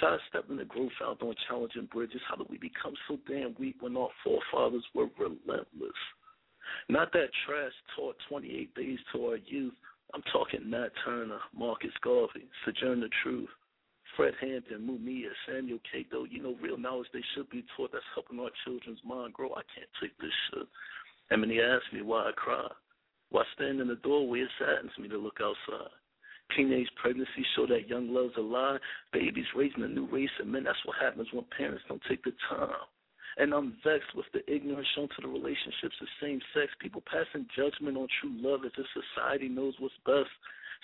[SPEAKER 16] Sidestepping the growth out on challenging bridges. How did we become so damn weak when our forefathers were relentless? Not that trash taught 28 days to our youth. I'm talking Nat Turner, Marcus Garvey, Sojourner Truth, Fred Hampton, Mumia, Samuel Cato. You know, real knowledge they should be taught that's helping our children's mind grow. I can't take this shit. And when he asked me why I cry, why stand in the doorway, it saddens me to look outside. Teenage pregnancy show that young love's a lie. Babies raising a new race of men. That's what happens when parents don't take the time. And I'm vexed with the ignorance shown to the relationships of same sex. People passing judgment on true love as if society knows what's best.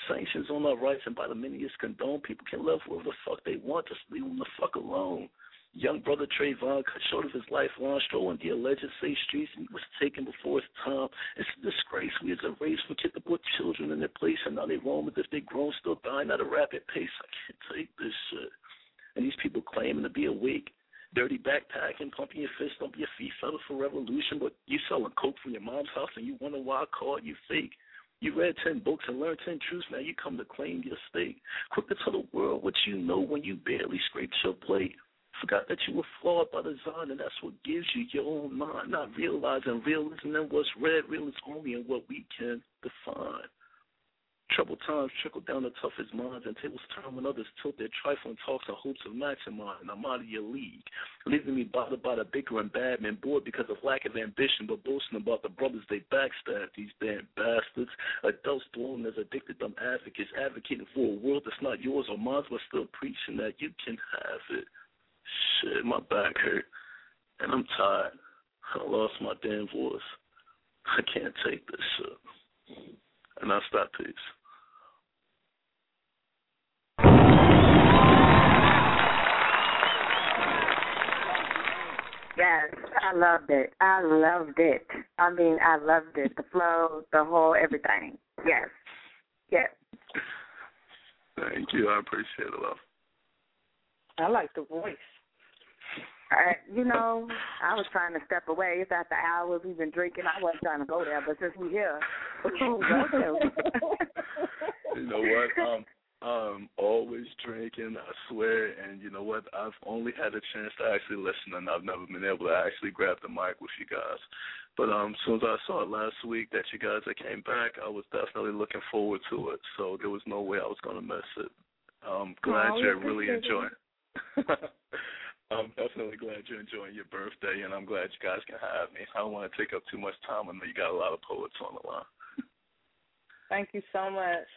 [SPEAKER 16] Sanctions on our rights and by the many is condoned. People can love whoever the fuck they want. Just leave them the fuck alone. Young brother Trayvon cut short of his life lifelong strolling the alleged safe streets and was taken before his time. It's a disgrace. We as a race to put children in their place and now they roam as if they grown still dying at a rapid pace. I can't take this shit. And these people claiming to be awake. Dirty backpacking, pumping your fist, don't be your feet fetish for revolution, but you selling coke from your mom's house and you wonder why I called you fake. You read ten books and learned ten truths. Now you come to claim your state. Quick to tell the world what you know when you barely scraped your plate. Forgot that you were flawed by design, and that's what gives you your own mind. Not realizing realism and what's read, real is only in what we can define. Troubled times trickle down the toughest minds, and tables turn when others tilt their trifling talks in hopes of mine. I'm out of your league, leaving me bothered by the bicker and bad men, bored because of lack of ambition, but boasting about the brothers they backstab. These damn bastards, adults thrown as addicted dumb advocates, advocating for a world that's not yours or mine, but still preaching that you can have it. Shit, my back hurt, and I'm tired. I lost my damn voice. I can't take this shit. And I stop peace.
[SPEAKER 6] Yes, I loved it. I loved it. I mean, I loved it. The flow, the whole everything. Yes. Yes.
[SPEAKER 16] Thank you. I appreciate it, love.
[SPEAKER 5] I like the voice.
[SPEAKER 6] I, you know, I was trying to step away. It's after hours we've been drinking. I wasn't trying to go there, but since we're here, go
[SPEAKER 16] you know what? Um, um, always drinking, I swear. And you know what? I've only had a chance to actually listen, and I've never been able to actually grab the mic with you guys. But um, as soon as I saw it last week that you guys that came back, I was definitely looking forward to it. So there was no way I was going to miss it. I'm glad
[SPEAKER 5] Oh,
[SPEAKER 16] you're really
[SPEAKER 5] appreciate
[SPEAKER 16] enjoying. I'm definitely glad you're enjoying your birthday, and I'm glad you guys can have me. I don't want to take up too much time. I know you got a lot of poets on the line.
[SPEAKER 5] Thank you so much.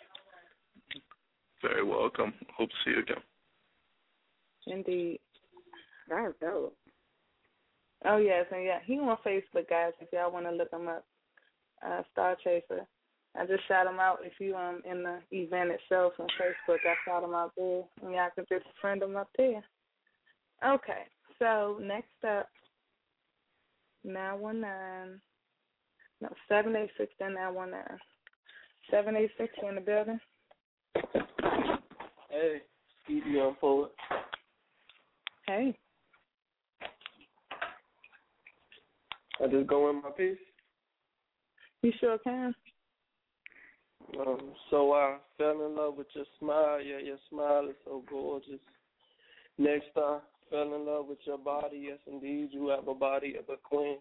[SPEAKER 16] Very welcome. Hope to see you again.
[SPEAKER 5] Indeed.
[SPEAKER 6] That was dope.
[SPEAKER 5] Oh yes, and yeah, he on Facebook, guys. If y'all want to look him up, uh, Star Chaser. I just shout them out. If you um in the event itself on Facebook, I shout them out there, and y'all can just friend them up there. Okay, so next up, nine one nine, no seven eight six then nine one nine, seven eight six in the building.
[SPEAKER 17] Hey, Skeet Young Poet.
[SPEAKER 5] Hey,
[SPEAKER 17] I just go in my piece.
[SPEAKER 5] you sure can.
[SPEAKER 17] Um, so I fell in love with your smile. Yeah, your smile is so gorgeous. Next, I fell in love with your body. Yes, indeed, you have a body of a queen.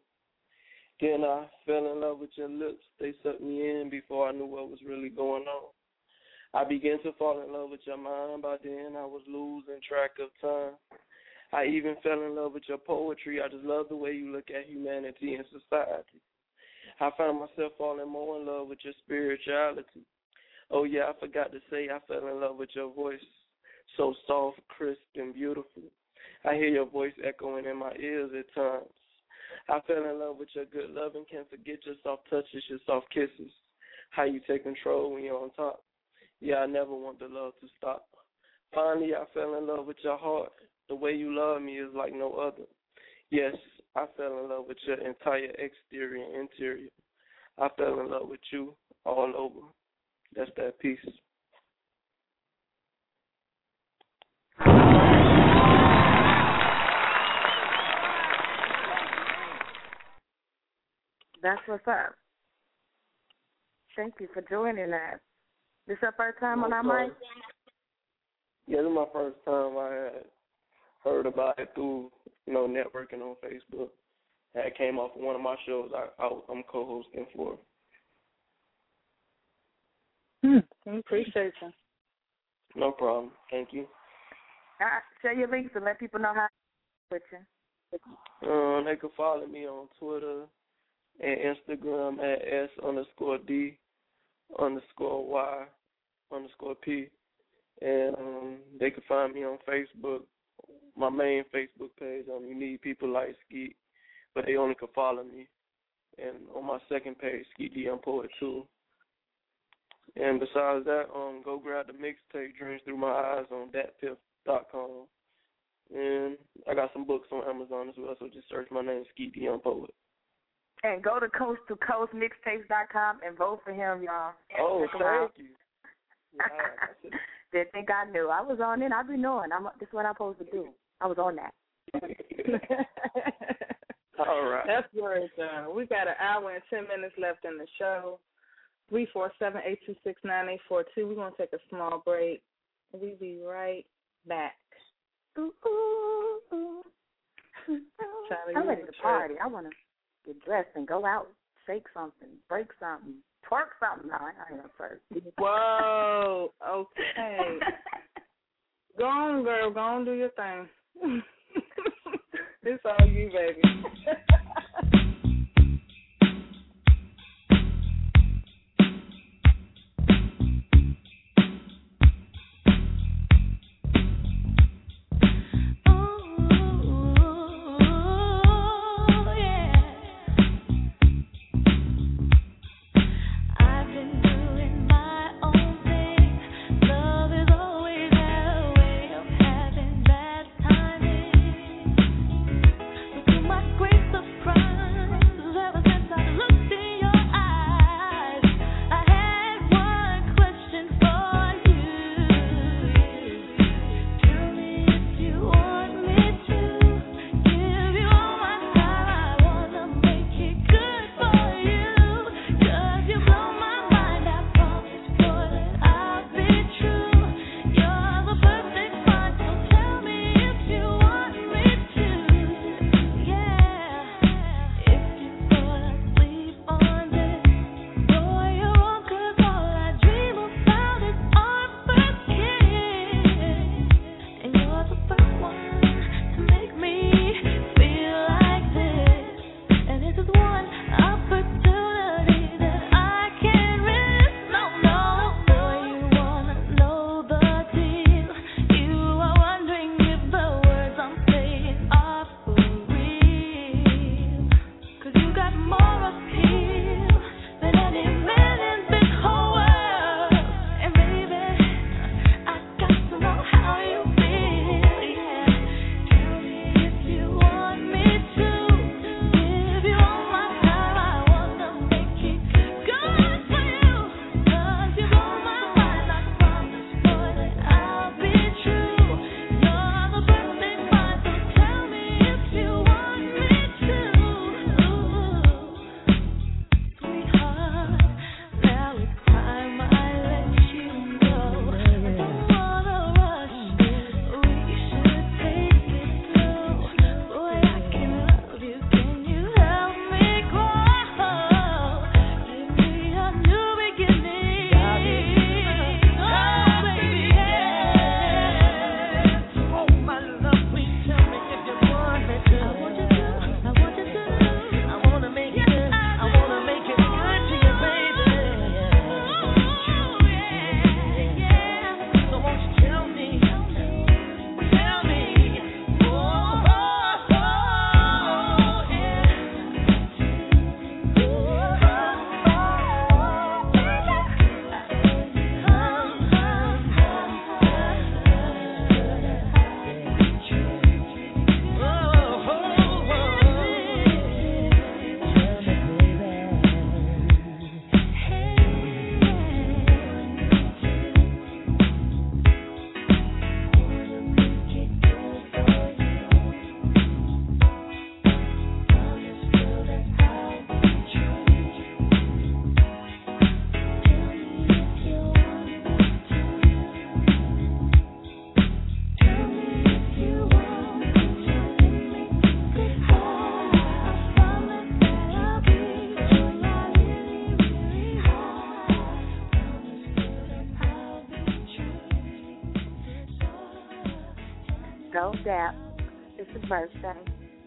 [SPEAKER 17] Then I fell in love with your lips. They sucked me in before I knew what was really going on. I began to fall in love with your mind. By then, I was losing track of time. I even fell in love with your poetry. I just love the way you look at humanity and society. I found myself falling more in love with your spirituality. Oh, yeah, I forgot to say I fell in love with your voice. So soft, crisp, and beautiful. I hear your voice echoing in my ears at times. I fell in love with your good love and can't forget your soft touches, your soft kisses, how you take control when you're on top. Yeah, I never want the love to stop. Finally, I fell in love with your heart. The way you love me is like no other. Yes, I fell in love with your entire exterior and interior. I fell in love with you all over. That's that piece.
[SPEAKER 6] That's what's up. Thank you for joining us. This your first time on our mic?
[SPEAKER 17] Yeah, this is my first time I had heard about it through, you know, networking on Facebook. That came off of one of my shows I, I I'm co-hosting for.
[SPEAKER 5] Hmm. We appreciate you.
[SPEAKER 17] No problem. Thank you.
[SPEAKER 6] Uh, share your links and let people know how to with you.
[SPEAKER 17] Um, they can follow me on Twitter and Instagram at S underscore D underscore Y underscore P. And um, they can find me on Facebook, my main Facebook page. Um, you need people like Skeet, but they only can follow me. And on my second page, Skeet Young Poet too. And besides that, um, go grab the mixtape Dreams Through My Eyes on datpiff.com. And I got some books on Amazon as well, so just search my name, Skeet Young Poet.
[SPEAKER 6] And go to coast to coast mixtapes.com and vote for him, y'all.
[SPEAKER 17] Oh,
[SPEAKER 6] Check out.
[SPEAKER 17] thank you. Yeah,
[SPEAKER 6] Didn't think I knew. I was on it. I be knowing. I'm. This is what I'm supposed to do. I was on that.
[SPEAKER 17] All right.
[SPEAKER 5] That's where it's uh, we got an hour and ten minutes left in the show.
[SPEAKER 18] Three four seven eight two six nine eight four two. We're gonna take a small break. We'll be right back.
[SPEAKER 6] Ooh, ooh, ooh.
[SPEAKER 18] Charlie,
[SPEAKER 6] I'm
[SPEAKER 18] you
[SPEAKER 6] ready to
[SPEAKER 18] the
[SPEAKER 6] party. I want to get dressed and go out, shake something, break something, twerk something. No, I ain't gonna twerk.
[SPEAKER 18] Whoa. Okay. go on, girl. Go on, do your thing. this all you, baby.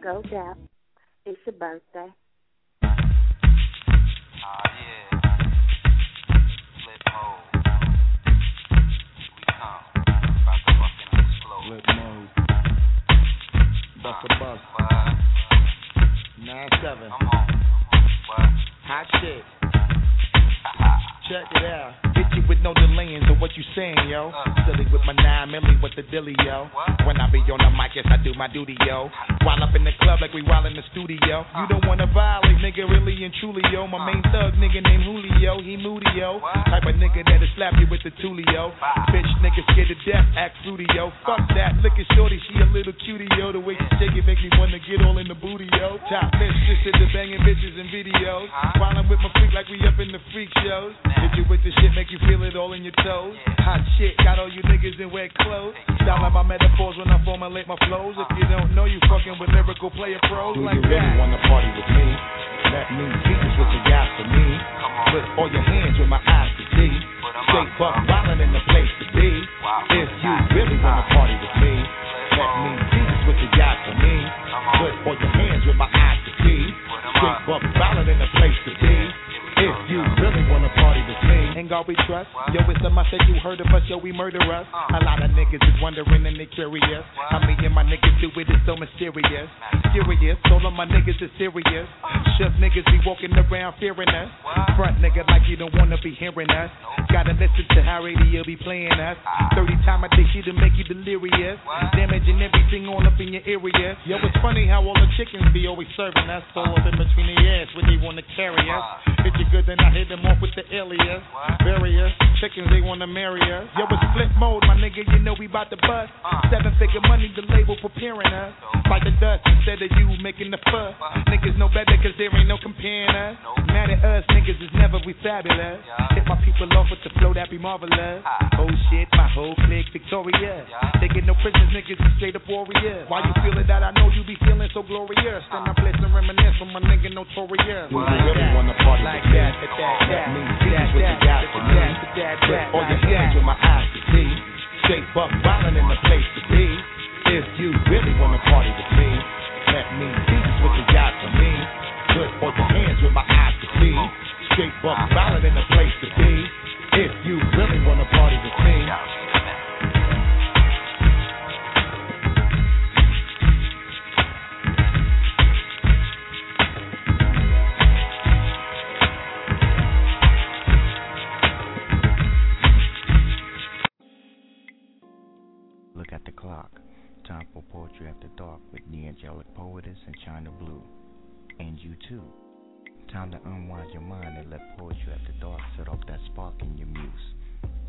[SPEAKER 19] Go Dap. It's your birthday. Flip mode. We come. About to
[SPEAKER 6] fucking explode.
[SPEAKER 20] Flip mode. Bust a bus. Nine seven. Hot shit. Check it out. Hit you with no delaying to what you saying, yo. Silly with my nine milli with the dilly, yo. When I be on the mic, yes, I do my duty, yo. While up in the club like we while in the studio. You don't wanna violate, nigga, really and truly, yo. My main thug nigga named Julio, he moody, yo. Type of nigga that'll slap you with the tulio. Bitch nigga scared to death, act fruity, yo. Fuck that, look at shorty, she a little cutie, yo. The way she shake it make me wanna get all in the booty, yo. Top mistress to the banging bitches and videos. While I'm with my freak like we up in the freak shows. Hit you with the shit, make you feel it all in your toes. Hot shit, got all you niggas in wet clothes. Style out my metaphors when I formulate my flows. If you don't know, you fucking with lyrical player pros
[SPEAKER 19] Do
[SPEAKER 20] like
[SPEAKER 19] you really
[SPEAKER 20] that.
[SPEAKER 19] wanna party with me? Let me see just what you got for me. Put all your hands where my eyes can see. Straight buck wildin' in the place to be. If you really wanna party with me, let me see just what you got for me. Put all your hands where my eyes can see. Straight buck wildin' in the place to be.
[SPEAKER 20] In God we trust. Yo, it's a must that you heard of us. Yo, we murder us. A lot of niggas is wondering and they curious. How me and my niggas do it, is so mysterious. Serious, all of my niggas is serious. Shook niggas be walking around fearing us. Front nigga like you don't wanna be hearing us. Gotta listen to how radio be playing us. 30 time a day she to make you delirious. Damaging everything all up in your area. Yo, it's funny how all the chickens be always serving us. All up in between the ass when they wanna carry us. Hit you good, then I hit them off with the alias. Various chickens, they wanna marry us. Yo, it's flip mode, my nigga, you know we bout to bust. Seven figure money, the label preparing us. Fight the dust instead of you making the fuss. Niggas know better cause there ain't no comparing us. Mad at us, niggas is never we fabulous. Hit my people off with the flow that be marvelous. Oh shit, my whole clique victorious. Taking no prisoners, niggas is straight up warriors. Why you feeling that? I know you be feeling so glorious. Then I bless and reminisce from my nigga notorious.
[SPEAKER 19] Do you really wanna party
[SPEAKER 20] Like
[SPEAKER 19] with me?
[SPEAKER 20] that, that, that,
[SPEAKER 19] Let me
[SPEAKER 20] that,
[SPEAKER 19] see
[SPEAKER 20] that,
[SPEAKER 19] just what you
[SPEAKER 20] that,
[SPEAKER 19] got
[SPEAKER 20] that,
[SPEAKER 19] for me.
[SPEAKER 20] that, that,
[SPEAKER 19] Put
[SPEAKER 20] that,
[SPEAKER 19] all your
[SPEAKER 20] like
[SPEAKER 19] hands
[SPEAKER 20] that.
[SPEAKER 19] Where my eyes can see. Straight buck wildin' in the place to be. If you really wanna party with me, let me see just what you got for me. Put all your hands where my eyes can see. Straight buck wildin' in the place to be. If you really wanna party with me.
[SPEAKER 21] Look at the clock. Time for Poetry After Dark with the Angelic Poetess and Chyna Blue. And you too. Time to unwind your mind and let Poetry After Dark set off that spark in your muse.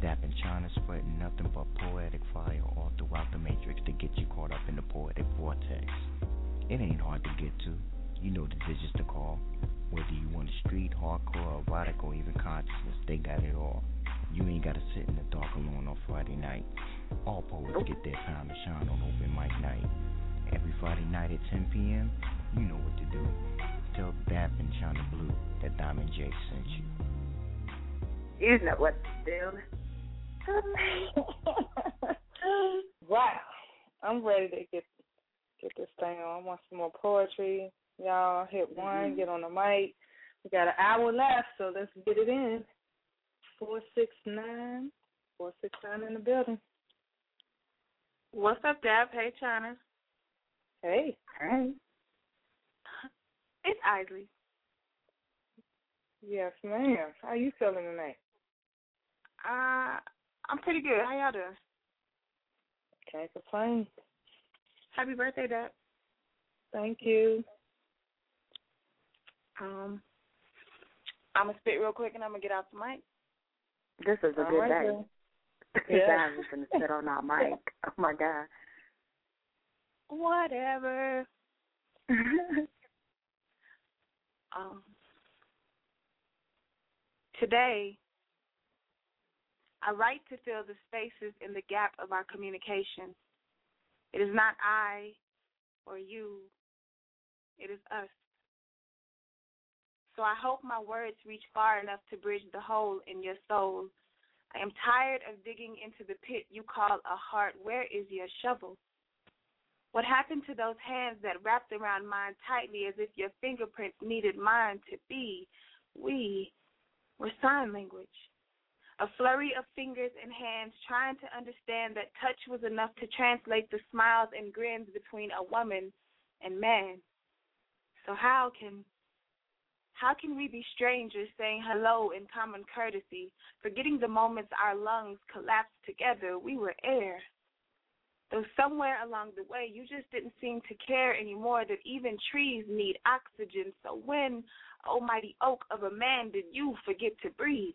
[SPEAKER 21] Dap Chyna spreading nothing but poetic fire all throughout the matrix to get you caught up in the poetic vortex. It ain't hard to get to. You know the digits to call. Whether you want a street, hardcore, erotic, or even consciousness, they got it all. You ain't gotta sit in the dark alone on Friday night. All poets get their time to shine on open mic night. Every Friday night at 10 p.m., you know what to do. Tell Dap and Chyna Blue that Diamond J sent you.
[SPEAKER 6] You know what to do.
[SPEAKER 5] wow. I'm ready to get get this thing on. I want some more poetry. Y'all hit one,
[SPEAKER 6] Mhm.
[SPEAKER 5] get on the mic. We got an hour left, so let's get it in. Four six nine. Four six nine in the building.
[SPEAKER 22] What's up, Dap? Hey, Chyna.
[SPEAKER 5] Hey.
[SPEAKER 6] Hey.
[SPEAKER 22] It's Isley.
[SPEAKER 5] Yes, ma'am. How you feeling tonight?
[SPEAKER 22] Uh, I'm pretty good. How y'all doing?
[SPEAKER 5] Can't complain.
[SPEAKER 22] Happy birthday, Dad.
[SPEAKER 5] Thank you.
[SPEAKER 22] Um, I'm gonna spit real quick and I'm gonna get off the mic.
[SPEAKER 6] This is a
[SPEAKER 5] All
[SPEAKER 6] good
[SPEAKER 5] right,
[SPEAKER 6] day.
[SPEAKER 5] then. Yeah.
[SPEAKER 6] just gonna sit on our mic. Oh my god.
[SPEAKER 22] Whatever. Um, today, I write to fill the spaces in the gap of our communication. It is not I or you, it is us. So I hope my words reach far enough to bridge the hole in your soul. I am tired of digging into the pit you call a heart. Where is your shovel? What happened to those hands that wrapped around mine tightly as if your fingerprints needed mine to be? We were sign language. A flurry of fingers and hands trying to understand that touch was enough to translate the smiles and grins between a woman and man. So how can how can we be strangers saying hello in common courtesy, forgetting the moments our lungs collapsed together? We were air. Though somewhere along the way you just didn't seem to care anymore that even trees need oxygen. So when, oh, almighty oak of a man, did you forget to breathe?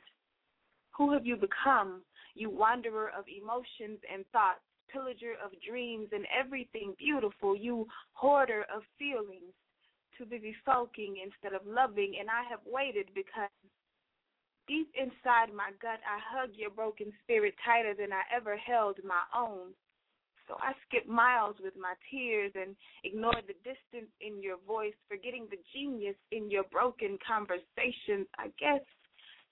[SPEAKER 22] Who have you become, you wanderer of emotions and thoughts, pillager of dreams and everything beautiful, you hoarder of feelings, too busy sulking instead of loving, and I have waited because deep inside my gut I hug your broken spirit tighter than I ever held my own. So I skip miles with my tears and ignore the distance in your voice, forgetting the genius in your broken conversations. I guess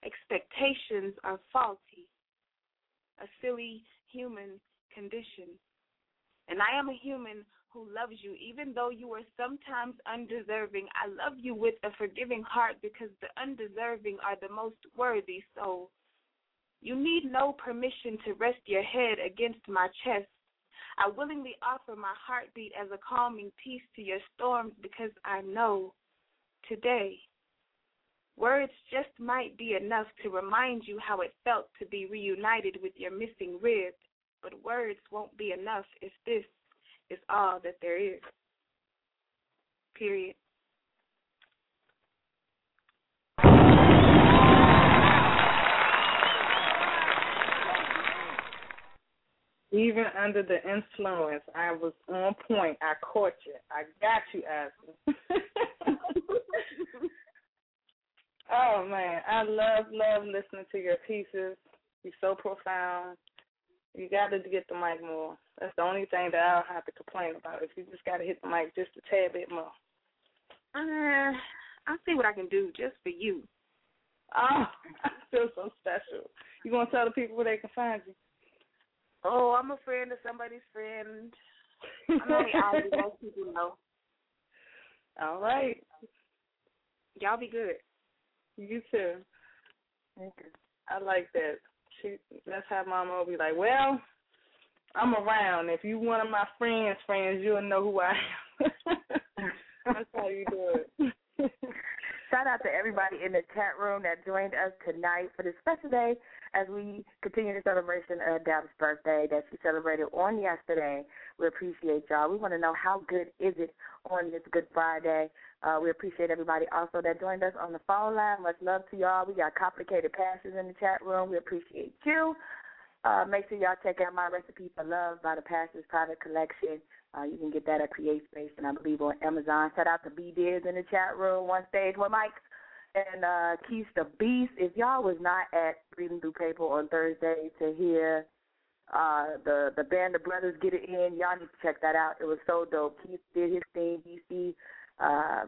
[SPEAKER 22] expectations are faulty, a silly human condition. And I am a human who loves you, even though you are sometimes undeserving. I love you with a forgiving heart because the undeserving are the most worthy. So you need no permission to rest your head against my chest. I willingly offer my heartbeat as a calming peace to your storms because I know today words just might be enough to remind you how it felt to be reunited with your missing rib. But words won't be enough if this is all that there is. Period.
[SPEAKER 5] Even under the influence, I was on point. I caught you. I got you, Ashley. oh man, I love love listening to your pieces. You're so profound. You got to get the mic more. That's the only thing that I don't have to complain about. If you just got to hit the mic just a tad bit more.
[SPEAKER 22] Uh, I'll see what I can do just for you.
[SPEAKER 5] Oh, I feel so special. You gonna tell the people where they can find you?
[SPEAKER 22] Oh, I'm a friend of somebody's friend. I'm only out most people know.
[SPEAKER 5] All right.
[SPEAKER 22] Y'all be good.
[SPEAKER 5] You too. Okay. I like that. She let's have Mama be like, Well, I'm around. If you one of my friends' friends, you'll know who I am. That's how you do it.
[SPEAKER 6] Shout out to everybody in the chat room that joined us tonight for this special day as we continue the celebration of Dap's birthday that she celebrated on yesterday. We appreciate y'all. We want to know how good is it on this Good Friday. Uh, we appreciate everybody also that joined us on the phone line. Much love to y'all. We got complicated passes in the chat room. We appreciate you. Uh, make sure y'all check out my recipe for love by the Pastors Private Collection. Uh, you can get that at Create Space and I believe on Amazon. Shout out to B Diz in the chat room, one stage, one mic. And uh Keith the Beast. If y'all was not at Reading Through Paper on Thursday to hear uh the the band of brothers get it in, y'all need to check that out. It was so dope. Keith did his thing, DC, uh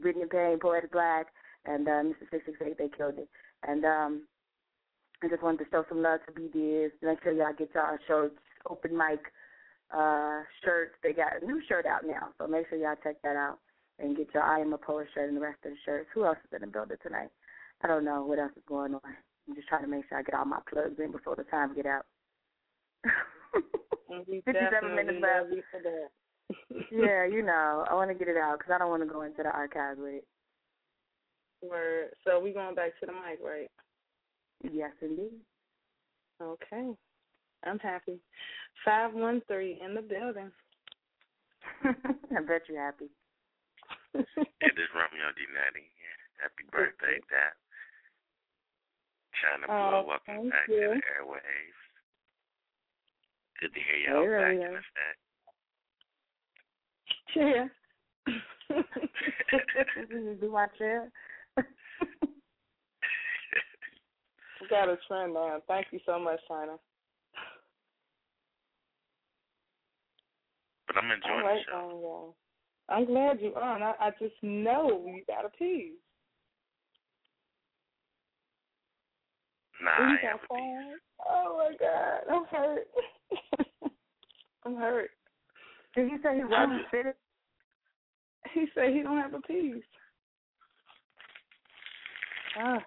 [SPEAKER 6] Brittany Payne, Poetic Black, and uh Mr. Six Six Eight, they killed it. And um I just wanted to show some love to B Diz. Make sure y'all get y'all shirts, open mic uh shirts. They got a new shirt out now, so make sure y'all check that out and get your I am a poet shirt and the rest of the shirts. Who else is in the building tonight? I don't know what else is going on. I'm just trying to make sure I get all my plugs in before the time get out. Fifty-seven minutes left. yeah, you know, I want to get it out because I don't want to go into the archives with it.
[SPEAKER 5] Word. So we going back to the mic, right?
[SPEAKER 6] Yes, indeed.
[SPEAKER 5] Okay. I'm happy. Five one three in the building.
[SPEAKER 6] I bet you're happy.
[SPEAKER 23] it is Romeo D. Natty. Happy birthday, Dap. Chyna Blue,
[SPEAKER 5] Oh,
[SPEAKER 23] welcome
[SPEAKER 5] thank
[SPEAKER 23] back
[SPEAKER 5] you.
[SPEAKER 23] to the airwaves. Good to hear y'all
[SPEAKER 5] Hey,
[SPEAKER 23] back in effect.
[SPEAKER 5] Chair.
[SPEAKER 6] Do my chair.
[SPEAKER 5] We got a trend now. Thank you so much, Chyna.
[SPEAKER 23] But I'm enjoying
[SPEAKER 5] right,
[SPEAKER 23] the show.
[SPEAKER 5] um, yeah. I'm glad you are. on. I, I just know you got a piece.
[SPEAKER 23] Nah,
[SPEAKER 5] You
[SPEAKER 23] I
[SPEAKER 5] got. Oh my God, I'm hurt. I'm hurt.
[SPEAKER 6] Did you say he wasn't fitted?
[SPEAKER 5] He said he don't have a piece. Ah,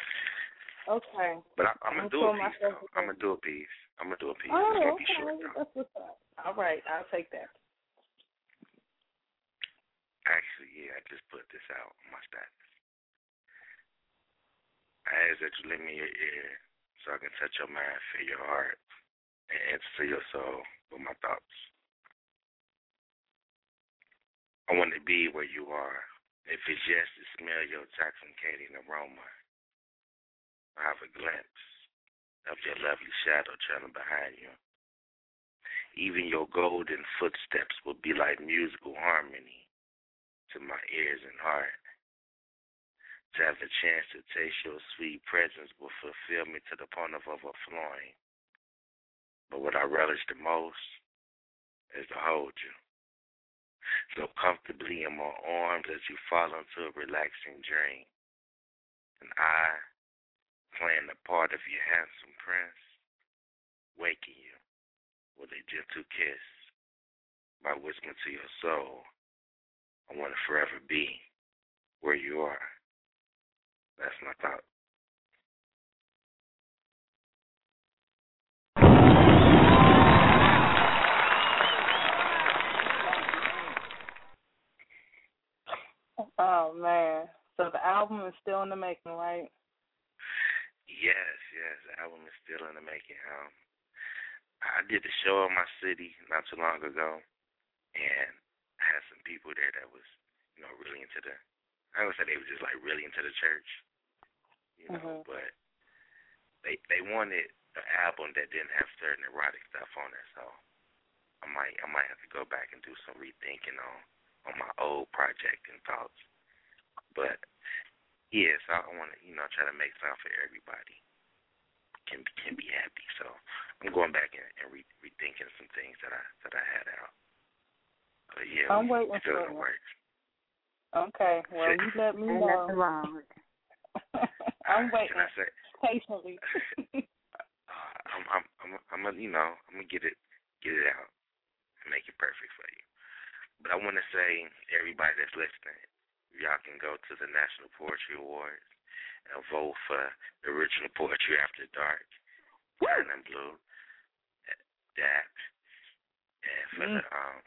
[SPEAKER 5] okay.
[SPEAKER 23] But I, I'm
[SPEAKER 5] I'm
[SPEAKER 23] gonna do a piece. Though. I'm gonna do a piece. I'm gonna do a piece.
[SPEAKER 5] Oh, okay.
[SPEAKER 23] be short.
[SPEAKER 5] That's what's up. All right, I'll take that.
[SPEAKER 23] Actually, yeah, I just put this out on my status. I ask that you lend me your ear so I can touch your mind, feel your heart, and answer your soul with my thoughts. I want to be where you are. If it's just to smell your intoxicating aroma, I have a glimpse of your lovely shadow trailing behind you. Even your golden footsteps will be like musical harmony to my ears and heart. To have the chance to taste your sweet presence will fulfill me to the point of overflowing. But what I relish the most is to hold you. So comfortably in my arms as you fall into a relaxing dream. And I, playing the part of your handsome prince, waking you with a gentle kiss by whispering to your soul, I want to forever be where you are. That's my thought.
[SPEAKER 5] Oh man. So the album is still in the making, right?
[SPEAKER 23] Yes, yes, the album is still in the making. Um, I did the show in my city not too long ago, and I had some people there that was, you know, really into the. I would say they were just like really into the church, you know,
[SPEAKER 5] Mhm.
[SPEAKER 23] but they they wanted an album that didn't have certain erotic stuff on it, so I might I might have to go back and do some rethinking on on my old project and thoughts. But yes, I want to you know try to make something for everybody can can be happy. So I'm going back and, and re- rethinking some things that I that I had out. But yeah,
[SPEAKER 5] I'm
[SPEAKER 23] we
[SPEAKER 5] waiting for
[SPEAKER 23] in the
[SPEAKER 5] it.
[SPEAKER 23] works.
[SPEAKER 5] Okay. Well, you let me know.
[SPEAKER 6] nothing wrong with
[SPEAKER 5] I'm
[SPEAKER 23] Can
[SPEAKER 5] waiting
[SPEAKER 23] say?
[SPEAKER 5] patiently.
[SPEAKER 23] Uh, I'm I'm I'm I'm gonna you know I'm gonna get it get it out and make it perfect for you. But I want to say everybody that's listening, y'all can go to the National Poetry Awards and vote for the original poetry after dark, Brown and Blue, that, and for
[SPEAKER 5] Mm.
[SPEAKER 23] the um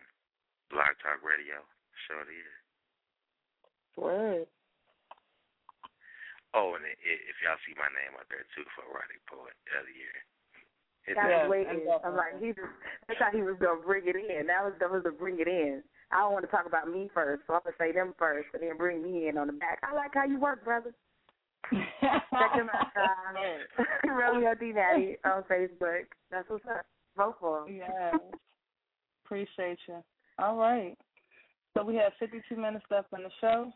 [SPEAKER 23] Blog Talk Radio show of the year.
[SPEAKER 5] Word.
[SPEAKER 23] Oh, and i i- if y'all see my name up there too for erotic poet of the year. Hit
[SPEAKER 6] I was waiting. I'm like, he just, that's how he was gonna bring it in. That was that was to bring it in. I don't want to talk about me first, so I'm gonna say them first, and then bring me in on the back. I like how you work, brother. Check him out, uh, Romeo D Natty on Facebook. That's what's up. Vote for him.
[SPEAKER 5] Yes. Appreciate you. All right. So we have 52 minutes left in the show.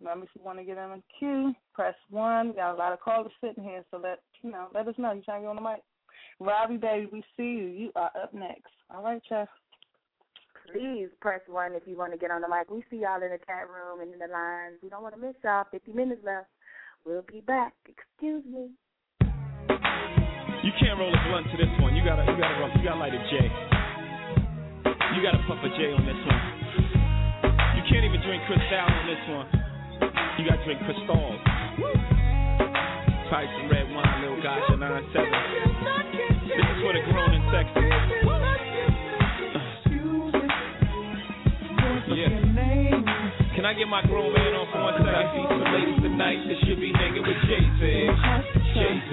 [SPEAKER 5] Remember, if you want to get in the queue, press one. We got a lot of callers sitting here, so let you know. Let us know. You trying to get on the mic? Robbie, baby, we see you. You are up next. All right, Chef.
[SPEAKER 6] Please press one if you want to get on the mic. We see y'all in the chat room and in the lines. We don't want to miss y'all. 50 minutes left. We'll be back. Excuse me.
[SPEAKER 24] You can't roll a blunt to this one. You gotta, you gotta, roll, you gotta light a J. You gotta puff a J on this one. You can't even drink Cristal on this one. You gotta drink Cristal. Try some red wine, little guy, to 9-7. This is for the grown and sexy. Can I get my grown man on for one second? See some ladies tonight that should be hanging with Jay-Z. Jay-Z.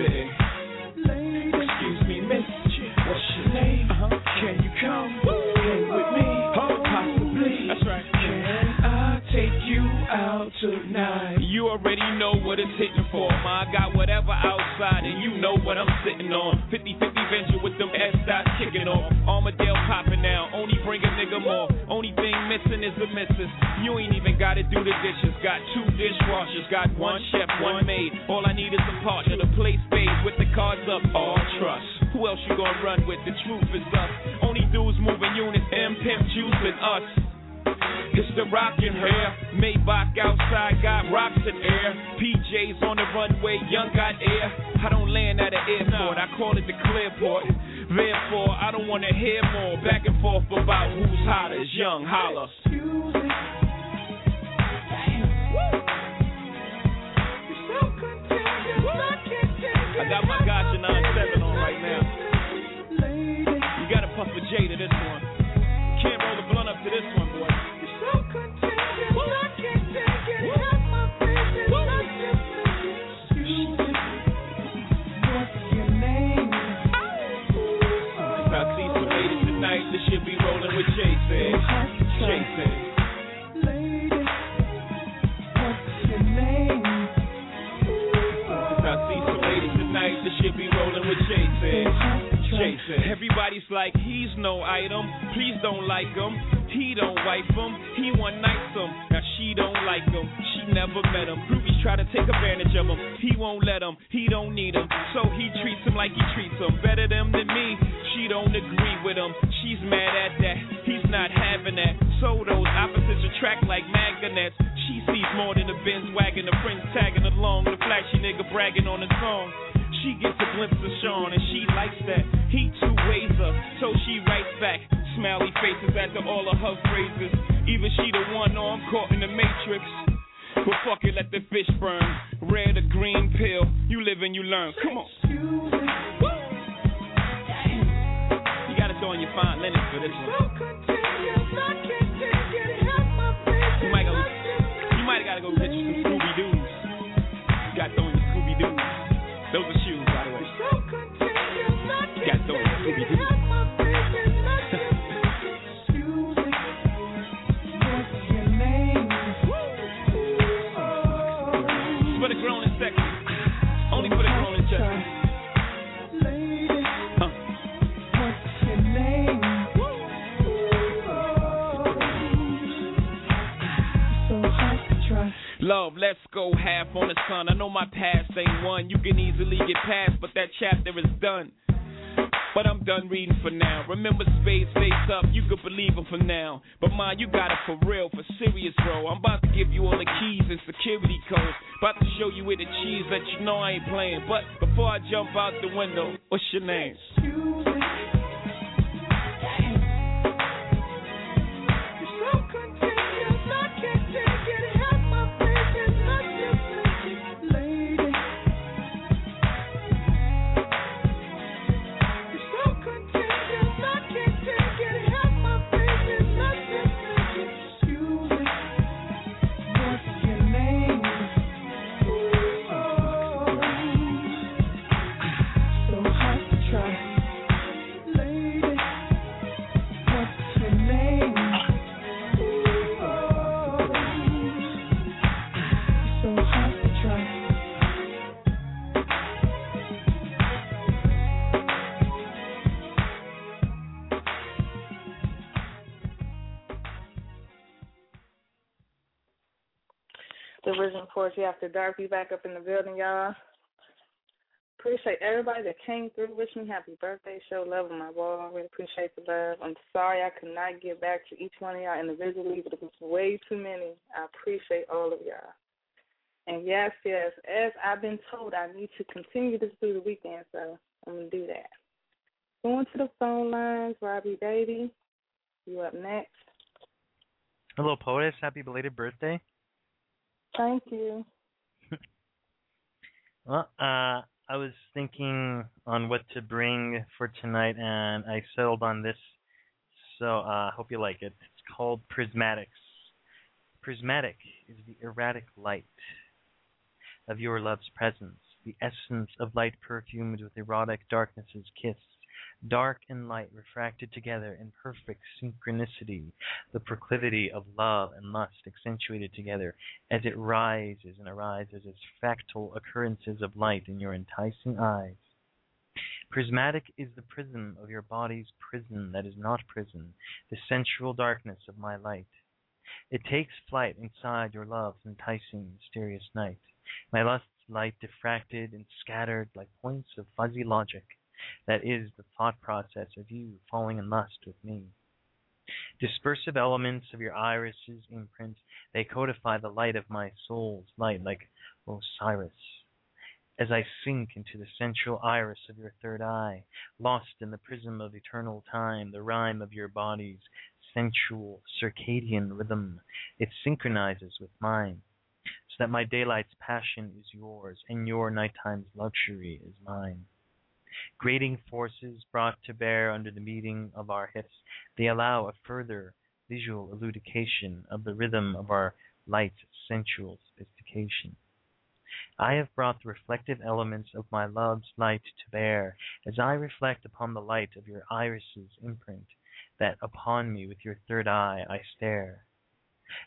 [SPEAKER 24] Excuse me, miss. What's your name? Uh-huh. Can you come hang with me? Oh, Possibly. That's right. Can I take you out tonight? You already know what it's hitting for. I got whatever outside, and you know what I'm sitting on. 50 50 venture with them S dots kicking off. Armadale popping now. Only bring a nigga more. Only thing missing is the missus. You ain't even gotta do the dishes. Got two dishwashers. Got one chef, one maid. All I need is a partner to play spades with the cards up. All trust. Who else you gonna run with? The truth is us. Only dudes moving units, M Pimp Juice and us. It's the rockin' hair. Maybach outside got rocks in air. PJs on the runway, young got air. I don't land at an airport, I call it the clearport. Therefore, I don't wanna hear more back and forth about who's hotter. Young holler. I got my Gotcha 97 on right now. You gotta puff a J to this one. Can't roll the blunt up to this one, Jason. Everybody's like, he's no item. Please don't like him. He don't wife him. He one night some. Now she don't like him. She never met him. Groupies try to take advantage of him. He won't let him. He don't need him. So he treats him like he treats him. Better them than me. She don't agree with him. She's mad at that. He's not having that. So those opposites attract like magnets. She sees more than a Benz wagon. The friends tagging along. The flashy nigga bragging on the song. She gets a glimpse of Sean and she likes that. He two ways her, so she writes back. Smiley faces after all of her phrases. Even she the one I'm caught in the matrix. But fuck it, let the fish burn. Red or green pill, you live and you learn. Come on. Woo! You gotta throw in your fine linen for this one. Love, let's go half on the sun. I know my past ain't one you can easily get past, but that chapter is done. But I'm done reading for now. Remember spades face up, you could believe them for now. But mine, you got it for real, for serious, bro. I'm about to give you all the keys and security codes. About to show you where the cheese that you know I ain't playing. But before I jump out the window, what's your name?
[SPEAKER 5] Original Poetry After Dark. We back up in the building, y'all. Appreciate everybody that came through. Wish me happy birthday. Show love on my wall. I really appreciate the love. I'm sorry I could not get back to each one of y'all individually, but it was way too many. I appreciate all of y'all. And yes, yes, as I've been told, I need to continue this through the weekend, so I'm going to do that. Going to the phone lines, Robbie Baby. You up next.
[SPEAKER 25] Hello, Poetess. Happy belated birthday.
[SPEAKER 5] Thank you.
[SPEAKER 25] Well, uh, I was thinking on what to bring for tonight, and I settled on this. So I uh, hope you like it. It's called Prismatics. Prismatic is the erratic light of your love's presence, the essence of light perfumed with erotic darkness's kiss. Dark and light refracted together in perfect synchronicity, the proclivity of love and lust accentuated together as it rises and arises as fractal occurrences of light in your enticing eyes. Prismatic is the prism of your body's prison that is not prison, the sensual darkness of my light. It takes flight inside your love's enticing, mysterious night. My lust's light diffracted and scattered like points of fuzzy logic. That is the thought process of you falling in lust with me. Dispersive elements of your iris's imprint, they codify the light of my soul's light like Osiris. As I sink into the sensual iris of your third eye, lost in the prism of eternal time, the rhyme of your body's sensual circadian rhythm, it synchronizes with mine, so that my daylight's passion is yours, and your nighttime's luxury is mine grating forces brought to bear under the meeting of our hips, they allow a further visual elucidation of the rhythm of our light sensual sophistication. I have brought the reflective elements of my love's light to bear as I reflect upon the light of your iris's imprint, that upon me with your third eye I stare.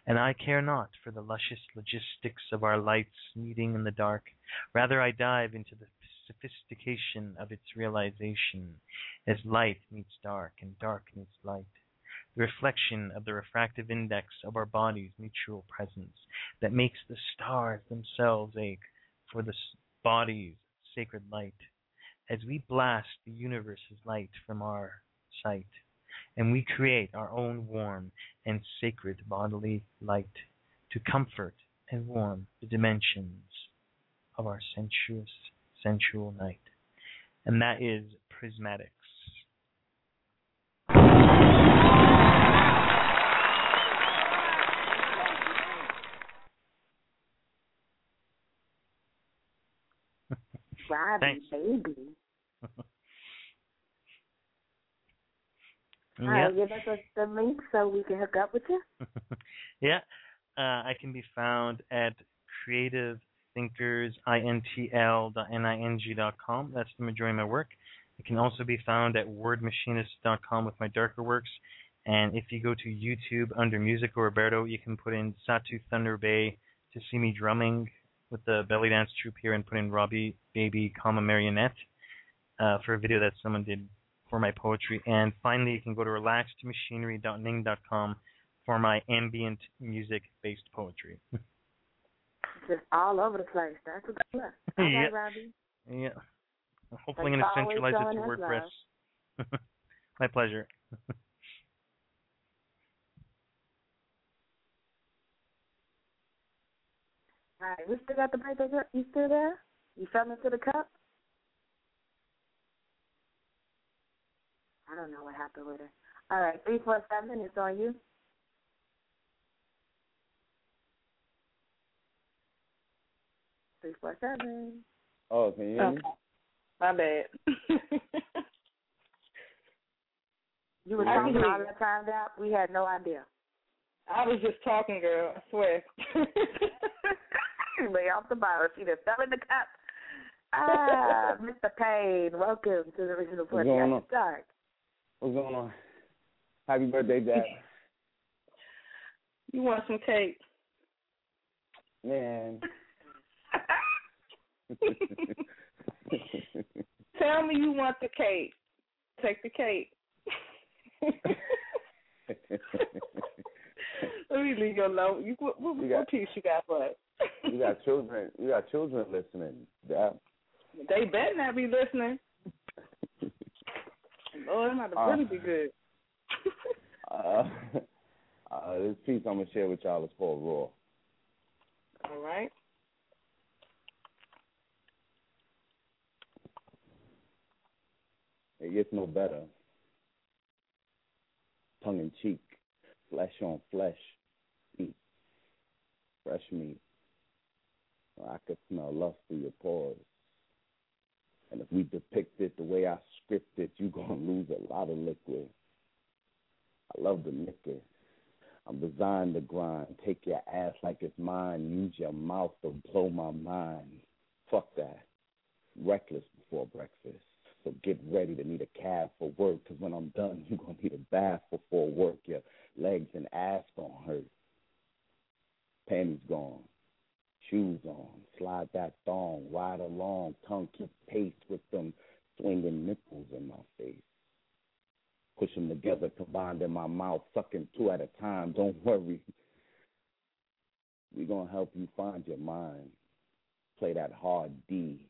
[SPEAKER 25] And I care not for the luscious logistics of our lights meeting in the dark. Rather, I dive into the sophistication of its realization as light meets dark and dark meets light. The reflection of the refractive index of our body's mutual presence that makes the stars themselves ache for the body's sacred light. As we blast the universe's light from our sight, and we create our own warm and sacred bodily light to comfort and warm the dimensions of our sensuous, sensual night. And that is prismatics.
[SPEAKER 6] Robbie, baby. All
[SPEAKER 25] Yeah.
[SPEAKER 6] give us the link so we can hook up with you.
[SPEAKER 25] yeah. Uh, I can be found at creativethinkersintl.ning.com. That's the majority of my work. It can also be found at wordmachinist.com with my darker works. And if you go to YouTube under Musical Roberto, you can put in Satu Thunder Bay to see me drumming with the belly dance troupe here and put in Robbie Baby, comma Marionette uh, for a video that someone did for my poetry. And finally, you can go to relaxedmachinery.ning.com for my ambient music based poetry.
[SPEAKER 6] Just all over the place. That's a good look. Right,
[SPEAKER 25] Yeah.
[SPEAKER 6] Robbie.
[SPEAKER 25] yeah. Hopefully, I'm going to centralize it to WordPress. my pleasure.
[SPEAKER 6] All right, we still got the paper. You still there? You fell into the cup? I don't know what happened with her. All right, three four seven. It's on you. Three four seven.
[SPEAKER 26] Oh, can you hear me?
[SPEAKER 5] My bad.
[SPEAKER 6] You were talking
[SPEAKER 5] can hear
[SPEAKER 6] all
[SPEAKER 5] you.
[SPEAKER 6] that time out. We had no idea.
[SPEAKER 5] I was just talking, girl. I swear.
[SPEAKER 6] Lay off the bottle. She just fell in the cup. Ah, Mr. Payne, welcome to the original
[SPEAKER 26] What's going on?
[SPEAKER 6] Start.
[SPEAKER 26] What's going on? Happy birthday, Dap.
[SPEAKER 5] you want some cake?
[SPEAKER 26] Man.
[SPEAKER 5] Tell me you want the cake. Take the cake. Let me leave you alone. You what, what,
[SPEAKER 26] You got-
[SPEAKER 5] what piece you got for us?
[SPEAKER 26] you got children. You got children listening. Dap.
[SPEAKER 5] They better not be listening. Lord, I'm about to
[SPEAKER 26] Uh,
[SPEAKER 5] really be good.
[SPEAKER 26] Uh, uh, this piece I'm gonna share with y'all is called Raw.
[SPEAKER 5] All right.
[SPEAKER 26] It gets no better. Tongue in cheek, flesh on flesh, meat, fresh meat. I could smell lust through your pores. And if we depict it the way I script it, you gonna lose a lot of liquid. I love the liquor. I'm designed to grind. Take your ass like it's mine. Use your mouth to blow my mind. Fuck that. Reckless before breakfast. So get ready to need a cab for work, 'cause when I'm done, you're going to need a bath before work. Your legs and ass going to hurt. Panties gone. Shoes on. Slide that thong. Ride along. Tongue keep pace with them swinging nipples in my face. Push them together, combined in my mouth, sucking two at a time. Don't worry. We're going to help you find your mind. Play that hard D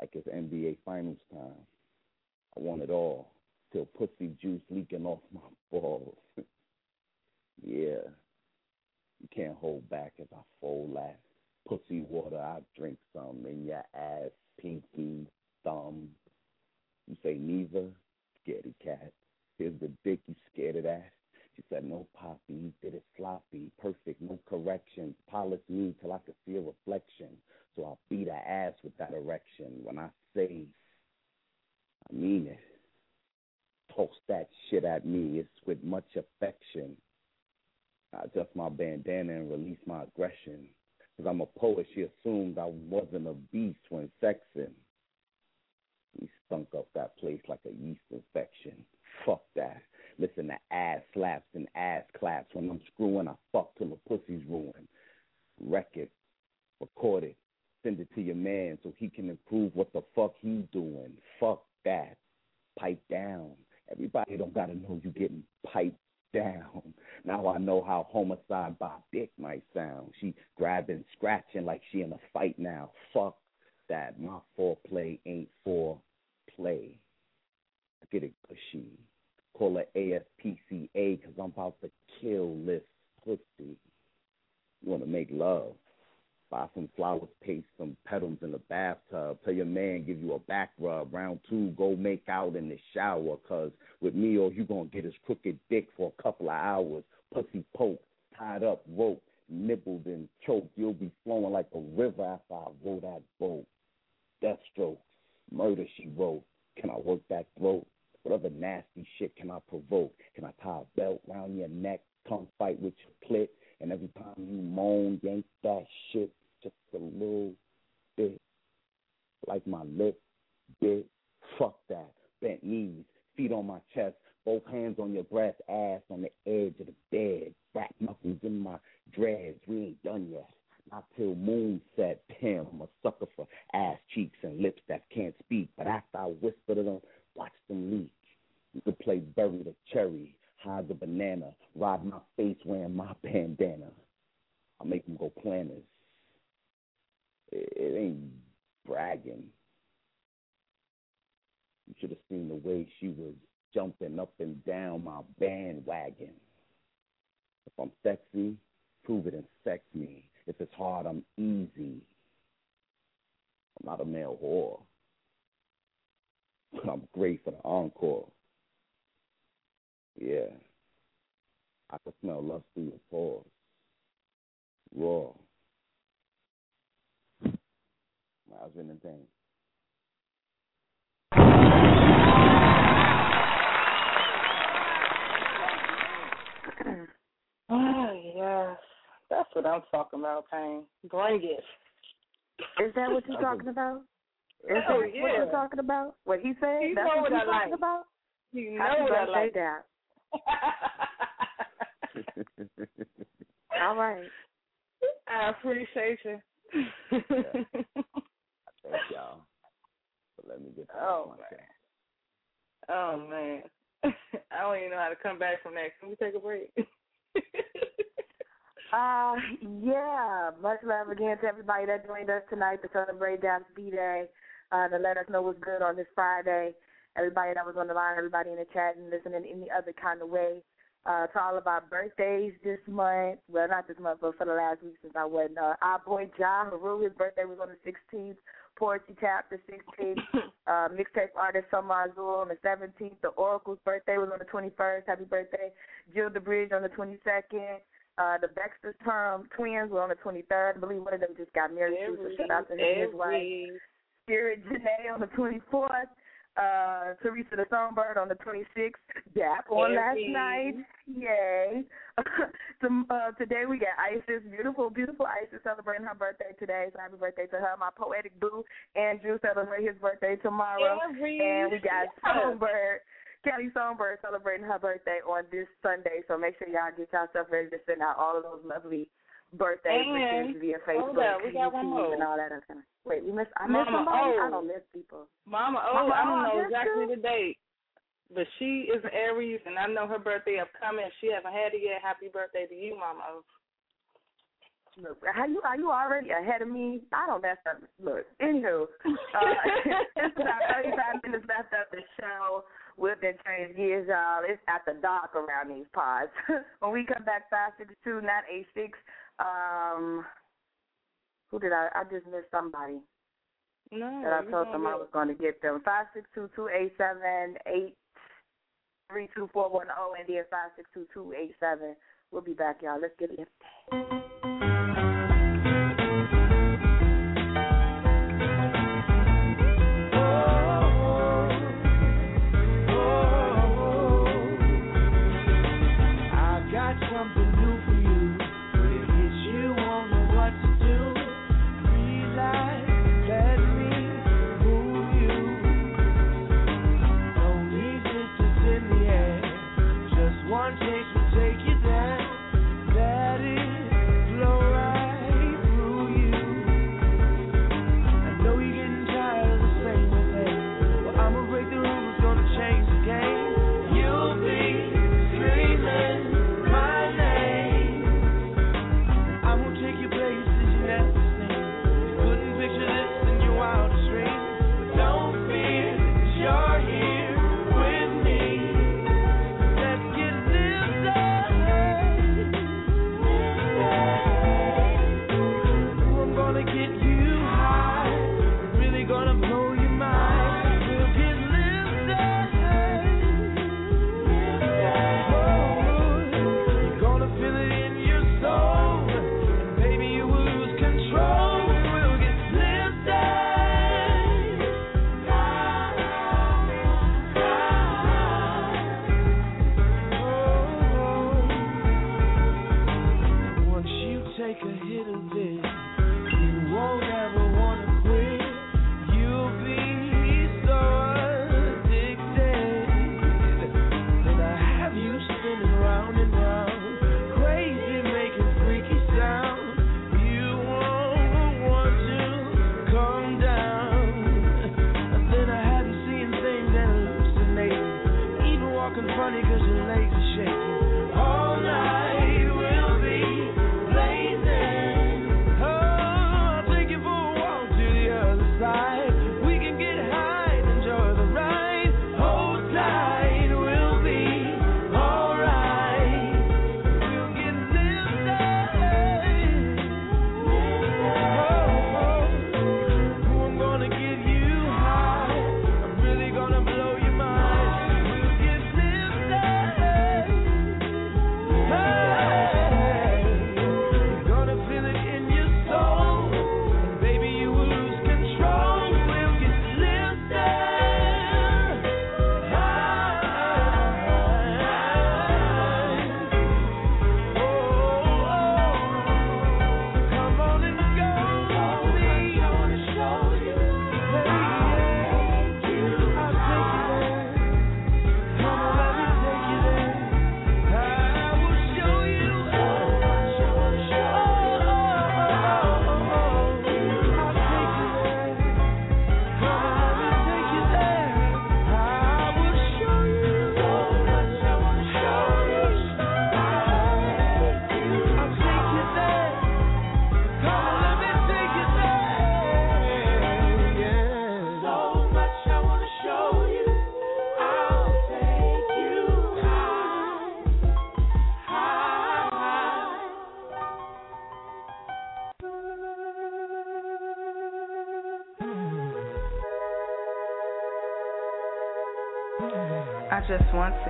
[SPEAKER 26] like it's NBA Finals time. I want it all till pussy juice leaking off my balls. yeah, you can't hold back as I fold that pussy water. I drink some in your ass, pinky, thumb. You say neither, scaredy cat. Here's the dick, you scared of that? She said, no, Poppy, did it sloppy, perfect, no corrections. Polish me till I could see a reflection. So I'll beat her ass with that erection. When I say, I mean it. Toss that shit at me. It's with much affection. I adjust my bandana and release my aggression. Cause I'm a poet, she assumed I wasn't a beast when sexing. We stunk up that place like a yeast infection. Fuck that. Listen to ass slaps and ass claps. When I'm screwing, I fuck till the pussy's ruined. Record, record it, send it to your man so he can improve what the fuck he doing. Fuck that. Pipe down. Everybody don't gotta know you getting piped down. Now I know how homicide by dick might sound. She grabbing, scratching like she in a fight now. Fuck that. My foreplay ain't foreplay. I Get it gushy. Call her ASPCA cause I'm about to kill this pussy. You wanna make love. Buy some flowers, paste some petals in the bathtub. Tell your man give you a back rub. Round two, go make out in the shower. Cause with me, or you gonna get his crooked dick for a couple of hours. Pussy poke, tied up rope, nibbled and choked. You'll be flowing like a river after I roll that boat. Death strokes, murder she wrote. Can I work that throat? What other nasty shit can I provoke? Can I tie a belt round your neck, tongue fight with your clit? And every time you moan, yank that shit just a little bit. Like my lip bit. Fuck that. Bent knees, feet on my chest, both hands on your breast, ass on the edge of the bed. Back knuckles in my dreads. We ain't done yet. Not till moon set. Damn, I'm a sucker for ass cheeks and lips that can't speak. But after I whisper to them, watch them leak. You could play bury the cherry, hide the banana, ride my face wearing my bandana. I make them go planners. It, it ain't bragging. You should have seen the way she was jumping up and down my bandwagon. If I'm sexy, prove it and sex me. If it's hard, I'm easy. I'm not a male whore. But I'm great for the encore. Yeah. I can smell lust through your pores. Raw. My husband and thing.
[SPEAKER 5] Oh yes, that's what I'm talking about, Pain. Bring it.
[SPEAKER 6] Is that what you're talking about? Is that
[SPEAKER 5] Oh,
[SPEAKER 6] what
[SPEAKER 5] yeah.
[SPEAKER 6] you're talking about? What he said?
[SPEAKER 5] You
[SPEAKER 6] That's
[SPEAKER 5] know
[SPEAKER 6] what
[SPEAKER 5] what
[SPEAKER 6] you're
[SPEAKER 5] I
[SPEAKER 6] talking
[SPEAKER 5] like.
[SPEAKER 6] about?
[SPEAKER 5] You
[SPEAKER 6] Happy
[SPEAKER 5] know what I like.
[SPEAKER 6] That. All right.
[SPEAKER 5] I appreciate you.
[SPEAKER 26] Thank y'all for letting me get to
[SPEAKER 5] Oh,
[SPEAKER 26] my thing.
[SPEAKER 5] oh man, I don't even know how to come back from that. Can we take a break?
[SPEAKER 6] Uh, yeah. Much love again to everybody that joined us tonight to celebrate Dap's B-Day, uh, to let us know what's good on this Friday. Everybody that was on the line, everybody in the chat and listening any other kind of way. Uh, to all of our birthdays this month. Well, not this month, but for the last week since I wasn't. Uh, our boy Ja Haru, his birthday was on the 16th. Poetry the 16th. uh, mixtape artist Summer Azul on the 17th. The Oracle's birthday was on the 21st. Happy birthday. Jill DeBridge on the 22nd. Uh, the Baxter term twins were on the 23rd. I believe one of them just got married too, so shout out to him and his wife. Spirit Janae on the 24th. Uh, Teresa the Songbird on the 26th. Dap on last night. Yay. Uh, today we got Isis, beautiful, beautiful Isis celebrating her birthday today. So happy birthday to her. My poetic boo, Andrew, celebrating his birthday tomorrow.
[SPEAKER 5] Every-
[SPEAKER 6] and we got. Songbird. Kelly Songbird celebrating her birthday on this Sunday, so make sure y'all get yourself ready to send out all of those lovely birthday
[SPEAKER 5] And-
[SPEAKER 6] via
[SPEAKER 5] hold
[SPEAKER 6] Facebook,
[SPEAKER 5] up, we got one more.
[SPEAKER 6] and all that other kind of. Wait, we missed. I missed
[SPEAKER 5] Mama
[SPEAKER 6] somebody.
[SPEAKER 5] O.
[SPEAKER 6] I don't miss people.
[SPEAKER 5] Mama, oh,
[SPEAKER 6] Mama
[SPEAKER 5] I don't know exactly
[SPEAKER 6] true.
[SPEAKER 5] the date, but she is an Aries, and I know her birthday upcoming. She haven't had it yet. Happy birthday to you, Mama. O.
[SPEAKER 6] Look, how you are you already ahead of me? I don't mess up. Look, anywho, uh, it's about thirty five minutes left of the show. We've been change gears, y'all. It's at the dark around these pods. when we come back, five six two nine eight six. Um, who did I? I just missed somebody.
[SPEAKER 5] No,
[SPEAKER 6] that I told them I was going to get them. Five six two two eight seven eight three two four one zero and then five six two two eight seven. We'll be back, y'all. Let's get it.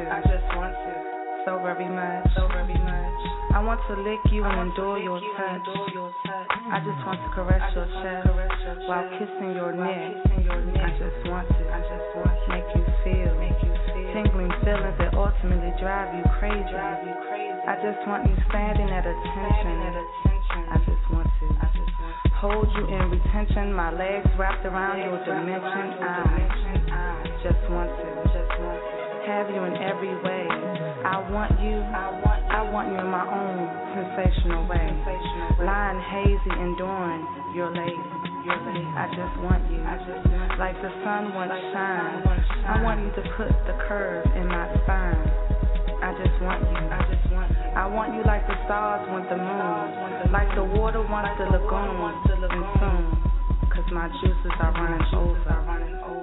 [SPEAKER 18] To. I
[SPEAKER 27] just want to. So very much. So very much. I want to lick you and endure your touch. I just want to caress your chest while kissing your neck. I just want to. I just want to make you feel. Make you feel. Tingling feelings that ultimately drive you crazy. Drive you crazy. I just want you standing at attention. I just want to. I just want to hold you in retention. My legs wrapped around your dimension. I just want to. Every way. I want you. I want. I want you in my own sensational way. Lying hazy, enduring your lady. Your lady. I just want you. I just want like the sun once shines. I want you to put the curve in my spine. I just want you. I just want you. I want you like the stars want the moon, like the water wants the lagoon, and soon, cause my juices are running over.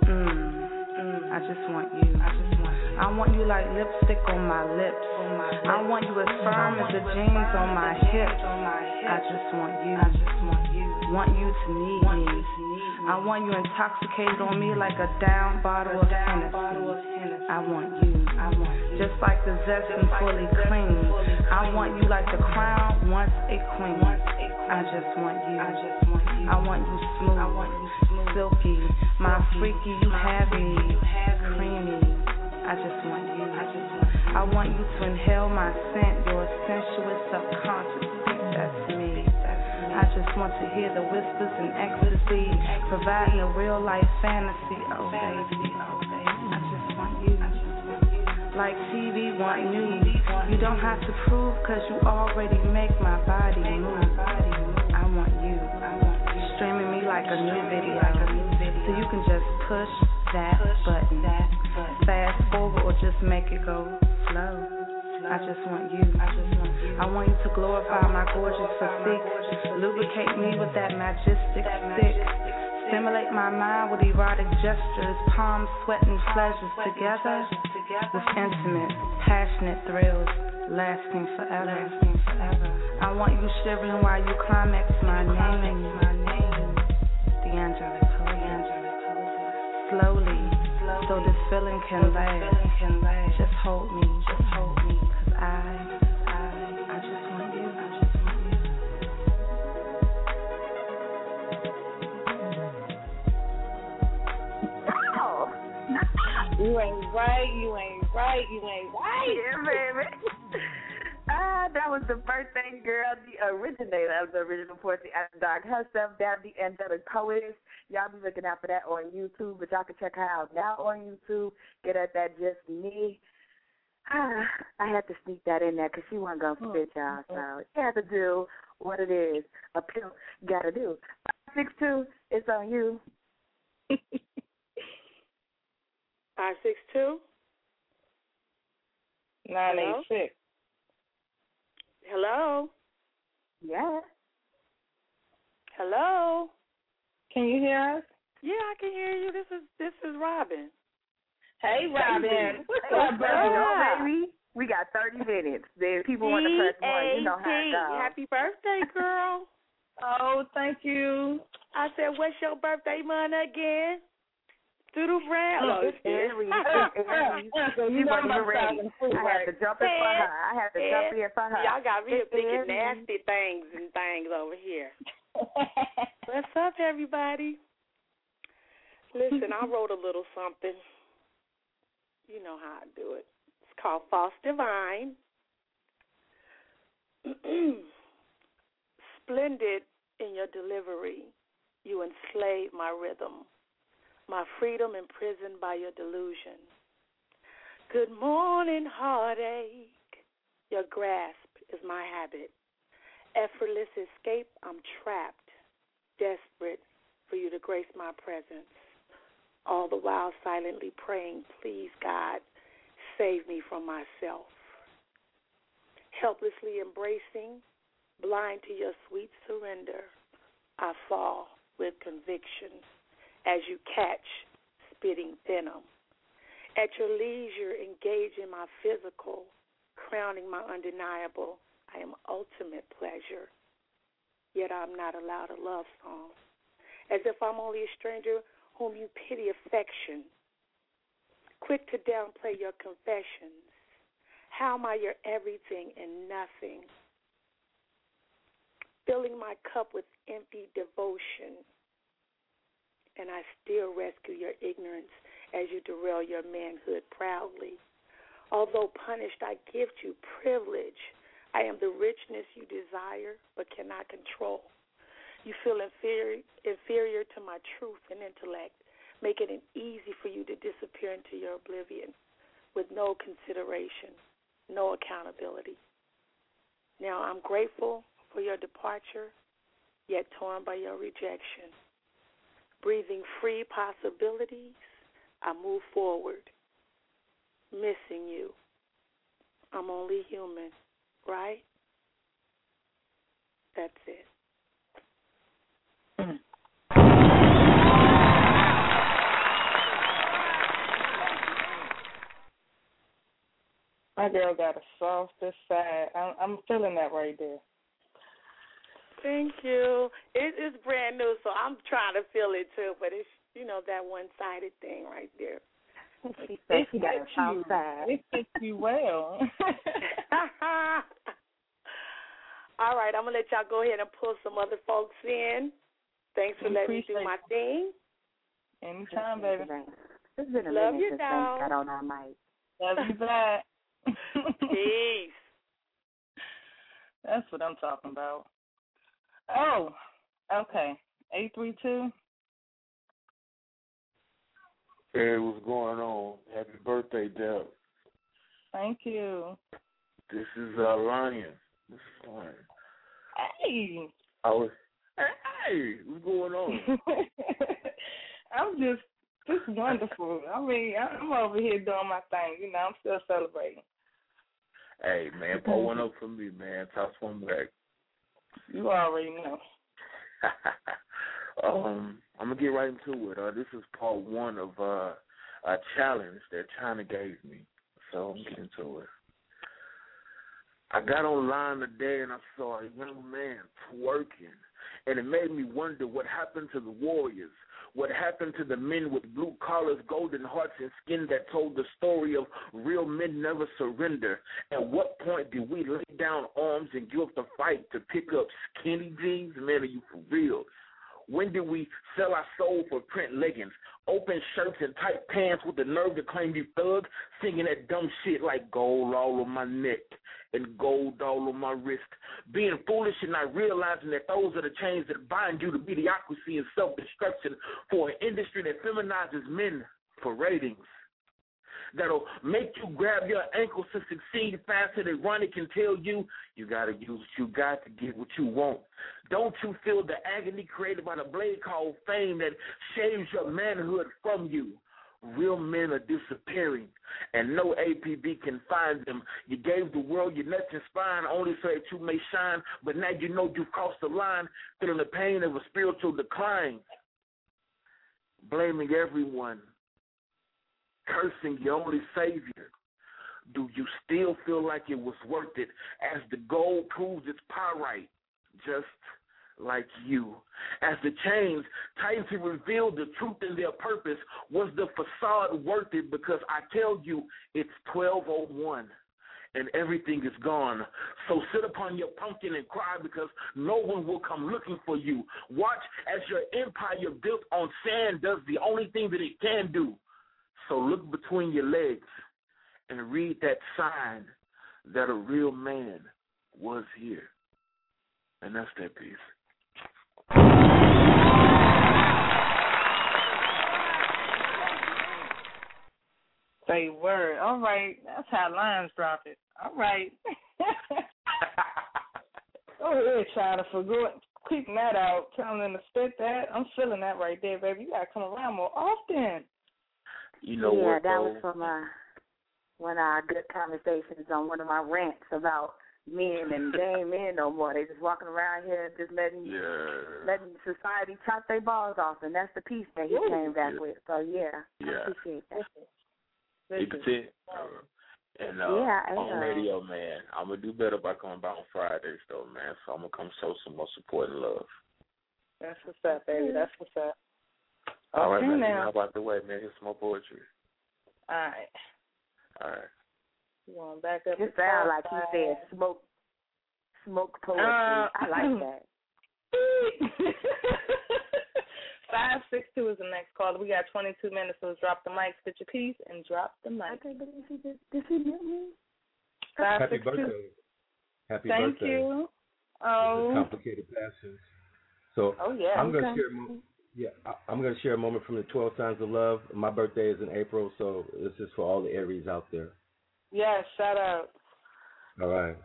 [SPEAKER 27] Mm, mm, I just want you. I just want you. I want you like lipstick on my lips. I want you as firm as the jeans on my hips. I just want you. I just want you. Want you to need me. I want you intoxicated on me like a down bottle of Hennessy. I want you. I want you. Just like the zest and fully clean. I want you like the crown once a queen. I just want you. I just want you. I want you smooth. I want you smooth. Silky. My freaky, you heavy. Creamy. I just want you. I just want. I want you to inhale my scent, your sensuous subconscious. Speak that to me. I just want to hear the whispers and ecstasy, providing a real life fantasy. Oh baby, oh baby, I just want you. Like TV want news. You don't have to prove cause you already make my body move. I want you. Streaming me like a new video. So you can just push that button. Forward or just make it go slow. I just want you. I just want you. I want you to glorify my gorgeous physique. Lubricate me with that majestic stick. Stimulate my mind with erotic gestures, palms sweating pleasures together with intimate, passionate thrills lasting forever. I want you shivering while you climax my name. D'Angelic Slowly, so this feeling can last. Just hold me, just hold me, cause I, I, I just want you. I just want you.
[SPEAKER 6] You ain't right, you ain't right, you ain't right.
[SPEAKER 27] Yeah, baby.
[SPEAKER 6] that was the birthday girl, the originator of the original Poetry After Dark herself, that the angelic poetess. Y'all be looking out for that on YouTube, but y'all can check her out now on YouTube. Get at that just me. Ah, I had to sneak that in there because she wasn't gonna spit y'all, so you have to do what it is. A pill gotta do. Five six two, it's on you.
[SPEAKER 28] Five six two.
[SPEAKER 5] Nine eight six.
[SPEAKER 28] Hello.
[SPEAKER 6] Yeah.
[SPEAKER 28] Hello.
[SPEAKER 5] Can you hear us?
[SPEAKER 28] Yeah, I can hear you. This is this is Robin.
[SPEAKER 5] Hey, Robin. What's
[SPEAKER 6] What's
[SPEAKER 5] up, brother?
[SPEAKER 6] up, baby? We got 30 minutes. Then people want to press one. You know how it
[SPEAKER 28] D.A.T..
[SPEAKER 6] goes.
[SPEAKER 28] Happy birthday, girl.
[SPEAKER 5] oh, thank you.
[SPEAKER 28] I said, what's your birthday month again?
[SPEAKER 6] Oh,
[SPEAKER 28] No,
[SPEAKER 6] it's Aries. It's Aries.
[SPEAKER 5] you
[SPEAKER 6] She
[SPEAKER 5] know
[SPEAKER 6] wasn't ready. I had to jump in for her. I had to jump in for her.
[SPEAKER 28] Y'all got me
[SPEAKER 6] It's
[SPEAKER 28] thinking
[SPEAKER 6] Aries.
[SPEAKER 28] nasty things and things over here. What's up, everybody? Listen, I wrote a little something. You know how I do it. It's called False Divine. Splendid in your delivery, you enslave my rhythm, my freedom imprisoned by your delusion. Good morning, heartache. Your grasp is my habit. Effortless escape, I'm trapped, desperate for you to grace my presence. All the while silently praying, please, God, save me from myself. Helplessly embracing, blind to your sweet surrender, I fall with conviction as you catch spitting venom. At your leisure, engage in my physical, crowning my undeniable. I am ultimate pleasure. Yet I'm not allowed a love song. As if I'm only a stranger whom you pity affection. Quick to downplay your confessions. How am I your everything and nothing? Filling my cup with empty devotion. And I still rescue your ignorance as you derail your manhood proudly. Although punished, I gift you privilege. I am the richness you desire but cannot control. You feel inferior, inferior to my truth and intellect, making it easy for you to disappear into your oblivion with no consideration, no accountability. Now I'm grateful for your departure, yet torn by your rejection. Breathing free possibilities, I move forward, missing you. I'm only human, right? That's it. Mm.
[SPEAKER 5] My girl got a softer side. I'm, I'm feeling that right there.
[SPEAKER 28] Thank you. It is brand new, so I'm trying to feel it too, but it's you know that one sided thing right there.
[SPEAKER 6] She said
[SPEAKER 5] It
[SPEAKER 6] she got a
[SPEAKER 5] fits you. It fits you well.
[SPEAKER 28] All right, I'm gonna let y'all go ahead and pull some other folks in. Thanks for
[SPEAKER 5] We
[SPEAKER 28] letting me do
[SPEAKER 5] appreciate
[SPEAKER 28] my thing.
[SPEAKER 5] Anytime, baby.
[SPEAKER 6] It's been a
[SPEAKER 28] Love
[SPEAKER 6] minute
[SPEAKER 28] you,
[SPEAKER 6] since
[SPEAKER 28] dog.
[SPEAKER 6] I got on our mic.
[SPEAKER 5] Love you back.
[SPEAKER 28] Peace.
[SPEAKER 5] That's what I'm talking about. Oh, okay. Eight three two.
[SPEAKER 13] Hey, what's going on? Happy birthday, Deb.
[SPEAKER 5] Thank you.
[SPEAKER 13] This is uh, Lion. This is Lion.
[SPEAKER 5] Hey.
[SPEAKER 13] I was. Hey, what's going on?
[SPEAKER 5] I'm just just wonderful. I mean, I'm over here doing my thing. You know, I'm still celebrating.
[SPEAKER 13] hey, man, pour one up for me, man. Toss one back.
[SPEAKER 5] You already know.
[SPEAKER 13] um, I'm gonna get right into it. Uh, this is part one of uh, a challenge that Chyna gave me, so I'm getting to it. I got online today and I saw a young man twerking, and it made me wonder what happened to the warriors. What happened to the men with blue collars, golden hearts, and skin that told the story of real men never surrender? At what point did we lay down arms and give up the fight to pick up skinny jeans? Man, are you for real? When did we sell our soul for print leggings, open shirts, and tight pants with the nerve to claim you thug, singing that dumb shit like gold all on my neck and gold all on my wrist? Being foolish and not realizing that those are the chains that bind you to mediocrity and self destruction for an industry that feminizes men for ratings. That'll make you grab your ankles to succeed faster than Ronnie can tell you you gotta use what you got to get what you want. Don't you feel the agony created by the blade called fame that shaves your manhood from you? Real men are disappearing, and no APB can find them. You gave the world your nuts and spine only so that you may shine, but now you know you've crossed the line, feeling the pain of a spiritual decline. Blaming everyone, cursing your only savior. Do you still feel like it was worth it as the gold proves its pyrite? Just like you. As the chains tighten to reveal the truth in their purpose, was the facade worth it? Because I tell you, it's 1201 and everything is gone. So sit upon your pumpkin and cry because no one will come looking for you. Watch as your empire built on sand does the only thing that it can do. So look between your legs and read that sign that a real man was here. And that's that piece.
[SPEAKER 5] Say word. All right. That's how lines drop it. All right. Go ahead, Chyna, for good. Keeping that out, telling them to spit that. I'm feeling that right there, baby. You gotta come around more often.
[SPEAKER 13] You know
[SPEAKER 6] yeah,
[SPEAKER 13] what,
[SPEAKER 6] that was from uh, one of our good conversations on one of my rants about men and they ain't men no more. They just walking around here just letting
[SPEAKER 13] Yeah.
[SPEAKER 6] letting society chop their balls off, and that's the piece that he
[SPEAKER 13] Ooh.
[SPEAKER 6] came back
[SPEAKER 13] Yeah.
[SPEAKER 6] with. So yeah,
[SPEAKER 13] Yeah.
[SPEAKER 6] I appreciate that.
[SPEAKER 13] You. Uh, and uh,
[SPEAKER 6] Yeah,
[SPEAKER 13] on radio, man, I'm gonna do better by coming by on Fridays, though, man. So I'm gonna come show some more support and love.
[SPEAKER 5] That's what's up, baby. That's what's up.
[SPEAKER 13] All right,
[SPEAKER 5] Okay,
[SPEAKER 13] man.
[SPEAKER 5] now.
[SPEAKER 13] How about the way, man? Here's some more poetry.
[SPEAKER 5] All right.
[SPEAKER 13] All right.
[SPEAKER 5] You going back up?
[SPEAKER 6] It
[SPEAKER 5] the
[SPEAKER 6] sound like
[SPEAKER 5] top
[SPEAKER 6] he
[SPEAKER 5] side.
[SPEAKER 6] said smoke, smoke poetry.
[SPEAKER 5] Uh,
[SPEAKER 6] I like that.
[SPEAKER 5] Five six two is the next caller. We got twenty two minutes, so drop the mic, spit your piece, and drop the mic.
[SPEAKER 6] I can't believe he just did he mute me?
[SPEAKER 5] Five
[SPEAKER 29] Happy
[SPEAKER 5] six two.
[SPEAKER 29] birthday. Happy
[SPEAKER 5] Thank
[SPEAKER 29] birthday. Thank you.
[SPEAKER 5] Oh.
[SPEAKER 29] complicated passions. So
[SPEAKER 5] Oh, yeah,
[SPEAKER 29] I'm gonna share. a mo- Yeah, I- I'm gonna share a moment from the 12 signs of love. My birthday is in April, so this is for all the Aries out there.
[SPEAKER 5] Yes, shout out.
[SPEAKER 29] All right.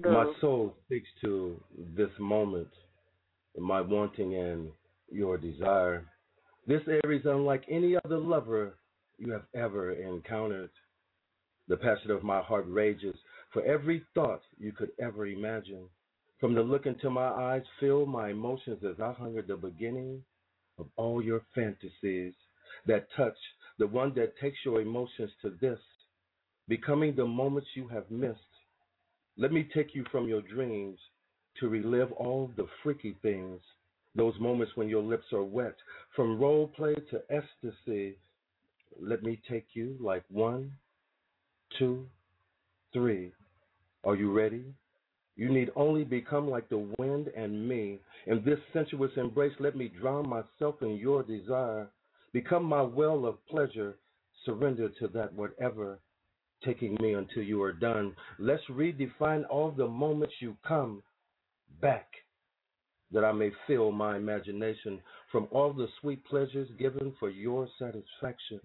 [SPEAKER 5] Go.
[SPEAKER 29] My soul speaks to this moment, my wanting and your desire. This Aries, unlike any other lover you have ever encountered. The passion of my heart rages for every thought you could ever imagine. From the look into my eyes, feel my emotions as I hunger the beginning of all your fantasies that touch, the one that takes your emotions to this, becoming the moments you have missed. Let me take you from your dreams to relive all the freaky things, those moments when your lips are wet, from role play to ecstasy. Let me take you like one, two, three. Are you ready? You need only become like the wind and me. In this sensuous embrace, let me drown myself in your desire. Become my well of pleasure. Surrender to that whatever, taking me until you are done. Let's redefine all the moments you come back, that I may fill my imagination from all the sweet pleasures given for your satisfaction.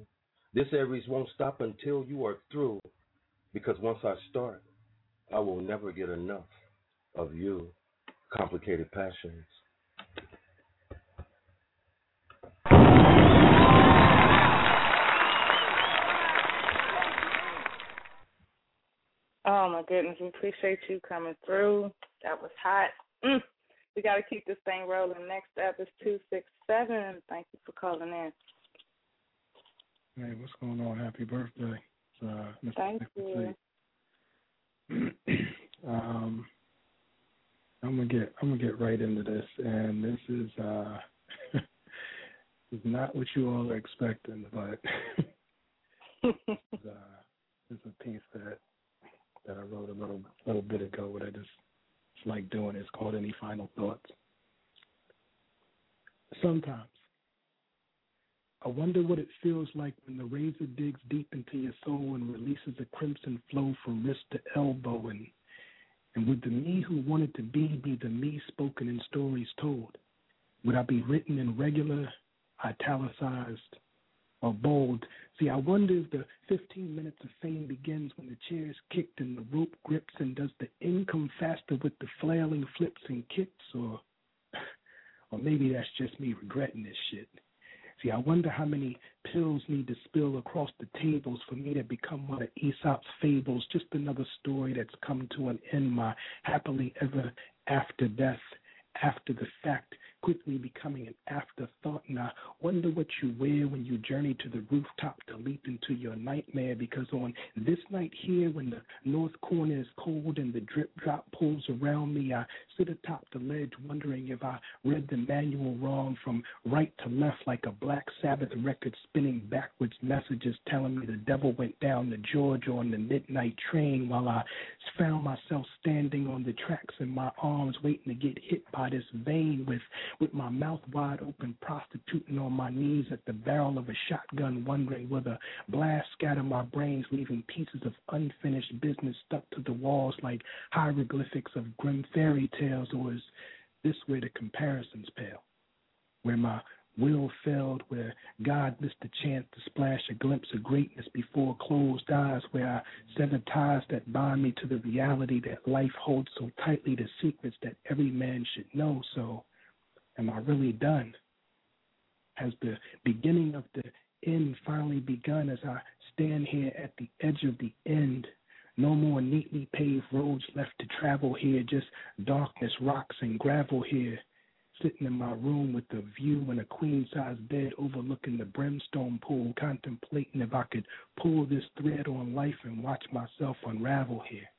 [SPEAKER 29] This Aries won't stop until you are through, because once I start, I will never get enough of you. Complicated passions.
[SPEAKER 5] Oh my goodness, we appreciate you coming through. That was hot. Mm. We got to keep this thing rolling. Next up is two six seven. Thank you for calling in.
[SPEAKER 30] Hey, what's going on? Happy birthday, uh, Mr.
[SPEAKER 5] Thank
[SPEAKER 30] Nicholson.
[SPEAKER 5] you.
[SPEAKER 30] um, I'm gonna get I'm gonna get right into this, and this is uh, is not what you all are expecting, but it's, uh, it's a piece that that I wrote a little little bit ago. What I just like doing is called "Any Final Thoughts." Sometimes I wonder what it feels like when the razor digs deep into your soul and releases a crimson flow from wrist to elbow and and would the me who wanted to be be the me spoken in stories told? Would I be written in regular, italicized, or bold? See, I wonder if the 15 minutes of fame begins when the chair is kicked and the rope grips, and does the end come faster with the flailing flips and kicks, or or maybe that's just me regretting this shit. See, I wonder how many pills need to spill across the tables for me to become one of Aesop's fables, just another story that's come to an end, my happily ever after death, after the fact, quickly becoming an afterthought. And I wonder what you wear when you journey to the rooftop to leap into your nightmare. Because on this night here, when the north corner is cold and the drip drop pulls around me, I sit atop the ledge wondering if I read the manual wrong from right to left, like a Black Sabbath record spinning backwards messages telling me the devil went down to Georgia on the midnight train while I found myself standing on the tracks in my arms waiting to get hit by this vein with with my mouth wide open, prostituting on my knees at the barrel of a shotgun, wondering whether the blast scatter my brains, leaving pieces of unfinished business stuck to the walls like hieroglyphics of grim fairy tales, or is this where the comparisons pale? Where my will failed, where God missed the chance to splash a glimpse of greatness before closed eyes, where I sever ties that bind me to the reality that life holds so tightly the secrets that every man should know. So, Am I really done? Has the beginning of the end finally begun as I stand here at the edge of the end? No more neatly paved roads left to travel here, just darkness, rocks, and gravel here. Sitting in my room with a view and a queen size bed overlooking the brimstone pool, contemplating if I could pull this thread on life and watch myself unravel here.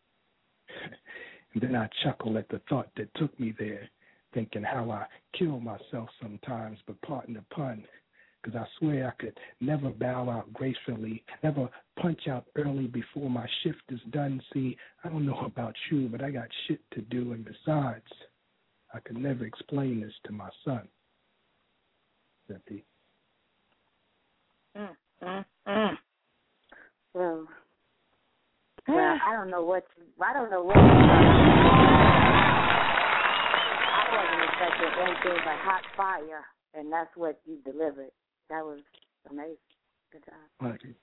[SPEAKER 30] and then I chuckle at the thought that took me there thinking how I kill myself sometimes, but pardon the pun, because I swear I could never bow out gracefully, never punch out early before my shift is done. See, I don't know about you, but I got shit to do, and besides, I could never explain this to my son. Cynthia.
[SPEAKER 6] Mm, mm, mm. Well, well, I don't know what. I don't know what. I wasn't expecting anything but hot fire, and that's what you delivered. That was amazing. Good job.
[SPEAKER 30] Thank you.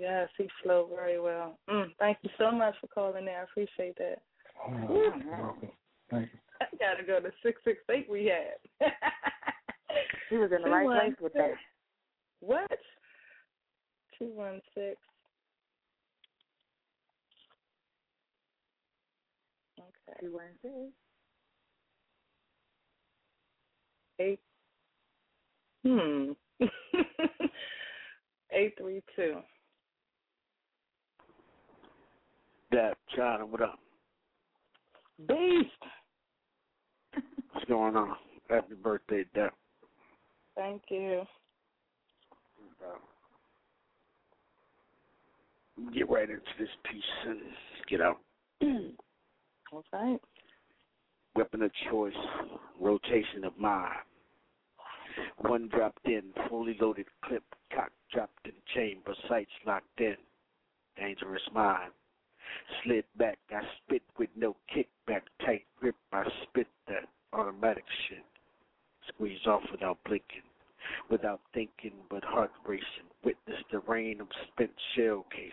[SPEAKER 5] Yes, he flowed very well. Mm, thank you so much for calling in. I appreciate that.
[SPEAKER 30] Oh,
[SPEAKER 5] Woo.
[SPEAKER 30] you're welcome. Thank you.
[SPEAKER 5] I gotta go to six six eight we had.
[SPEAKER 6] He was in the right place with that.
[SPEAKER 5] What? Two one six. Okay.
[SPEAKER 6] Two one six.
[SPEAKER 5] Eight. Hmm. Eight three two.
[SPEAKER 31] Dap, Chyna, what up?
[SPEAKER 5] Beast.
[SPEAKER 31] What's going on? Happy birthday, Dap.
[SPEAKER 5] Thank you.
[SPEAKER 31] Get right into this piece and get out.
[SPEAKER 5] Okay.
[SPEAKER 31] Weapon of choice, rotation of mine. One dropped in, fully loaded clip, cock dropped in chamber, sights locked in. Dangerous mind. Slid back, I spit with no kickback, tight grip, I spit that automatic shit. Squeeze off without blinking, without thinking, but heart racing. Witness the rain of spent shell cases.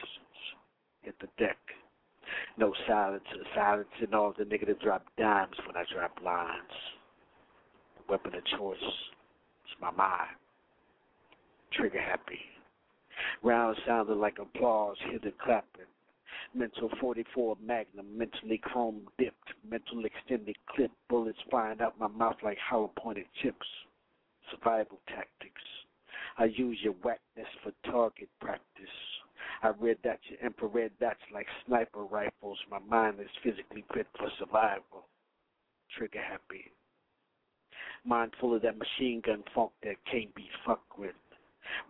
[SPEAKER 31] Hit the deck. No silence, silencing all the negative drop dimes when I drop lines. The Weapon of choice. It's my mind. Trigger happy. Round sounded like applause, hear the clapping. Mental 44 Magnum, mentally chrome dipped, mental extended clip, bullets flying out my mouth like hollow pointed chips. Survival tactics. I use your whackness for target practice. I read that your infrared dots like sniper rifles. My mind is physically fit for survival. Trigger happy. Mind full of that machine gun funk that can't be fucked with.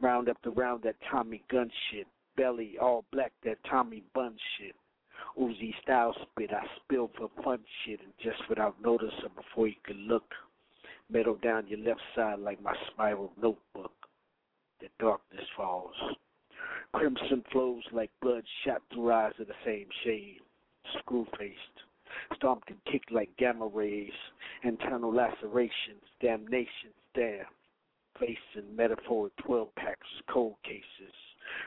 [SPEAKER 31] Round up the round that Tommy gun shit. Belly all black that Tommy bun shit. Uzi style spit, I spill for fun shit and just without notice or before you could look. Metal down your left side like my spiral notebook. The darkness falls. Crimson flows like blood shot through eyes of the same shade. Screw faced. Stomped and kicked like gamma rays. Internal lacerations, damnations there. Facing metaphoric 12 packs, cold cases.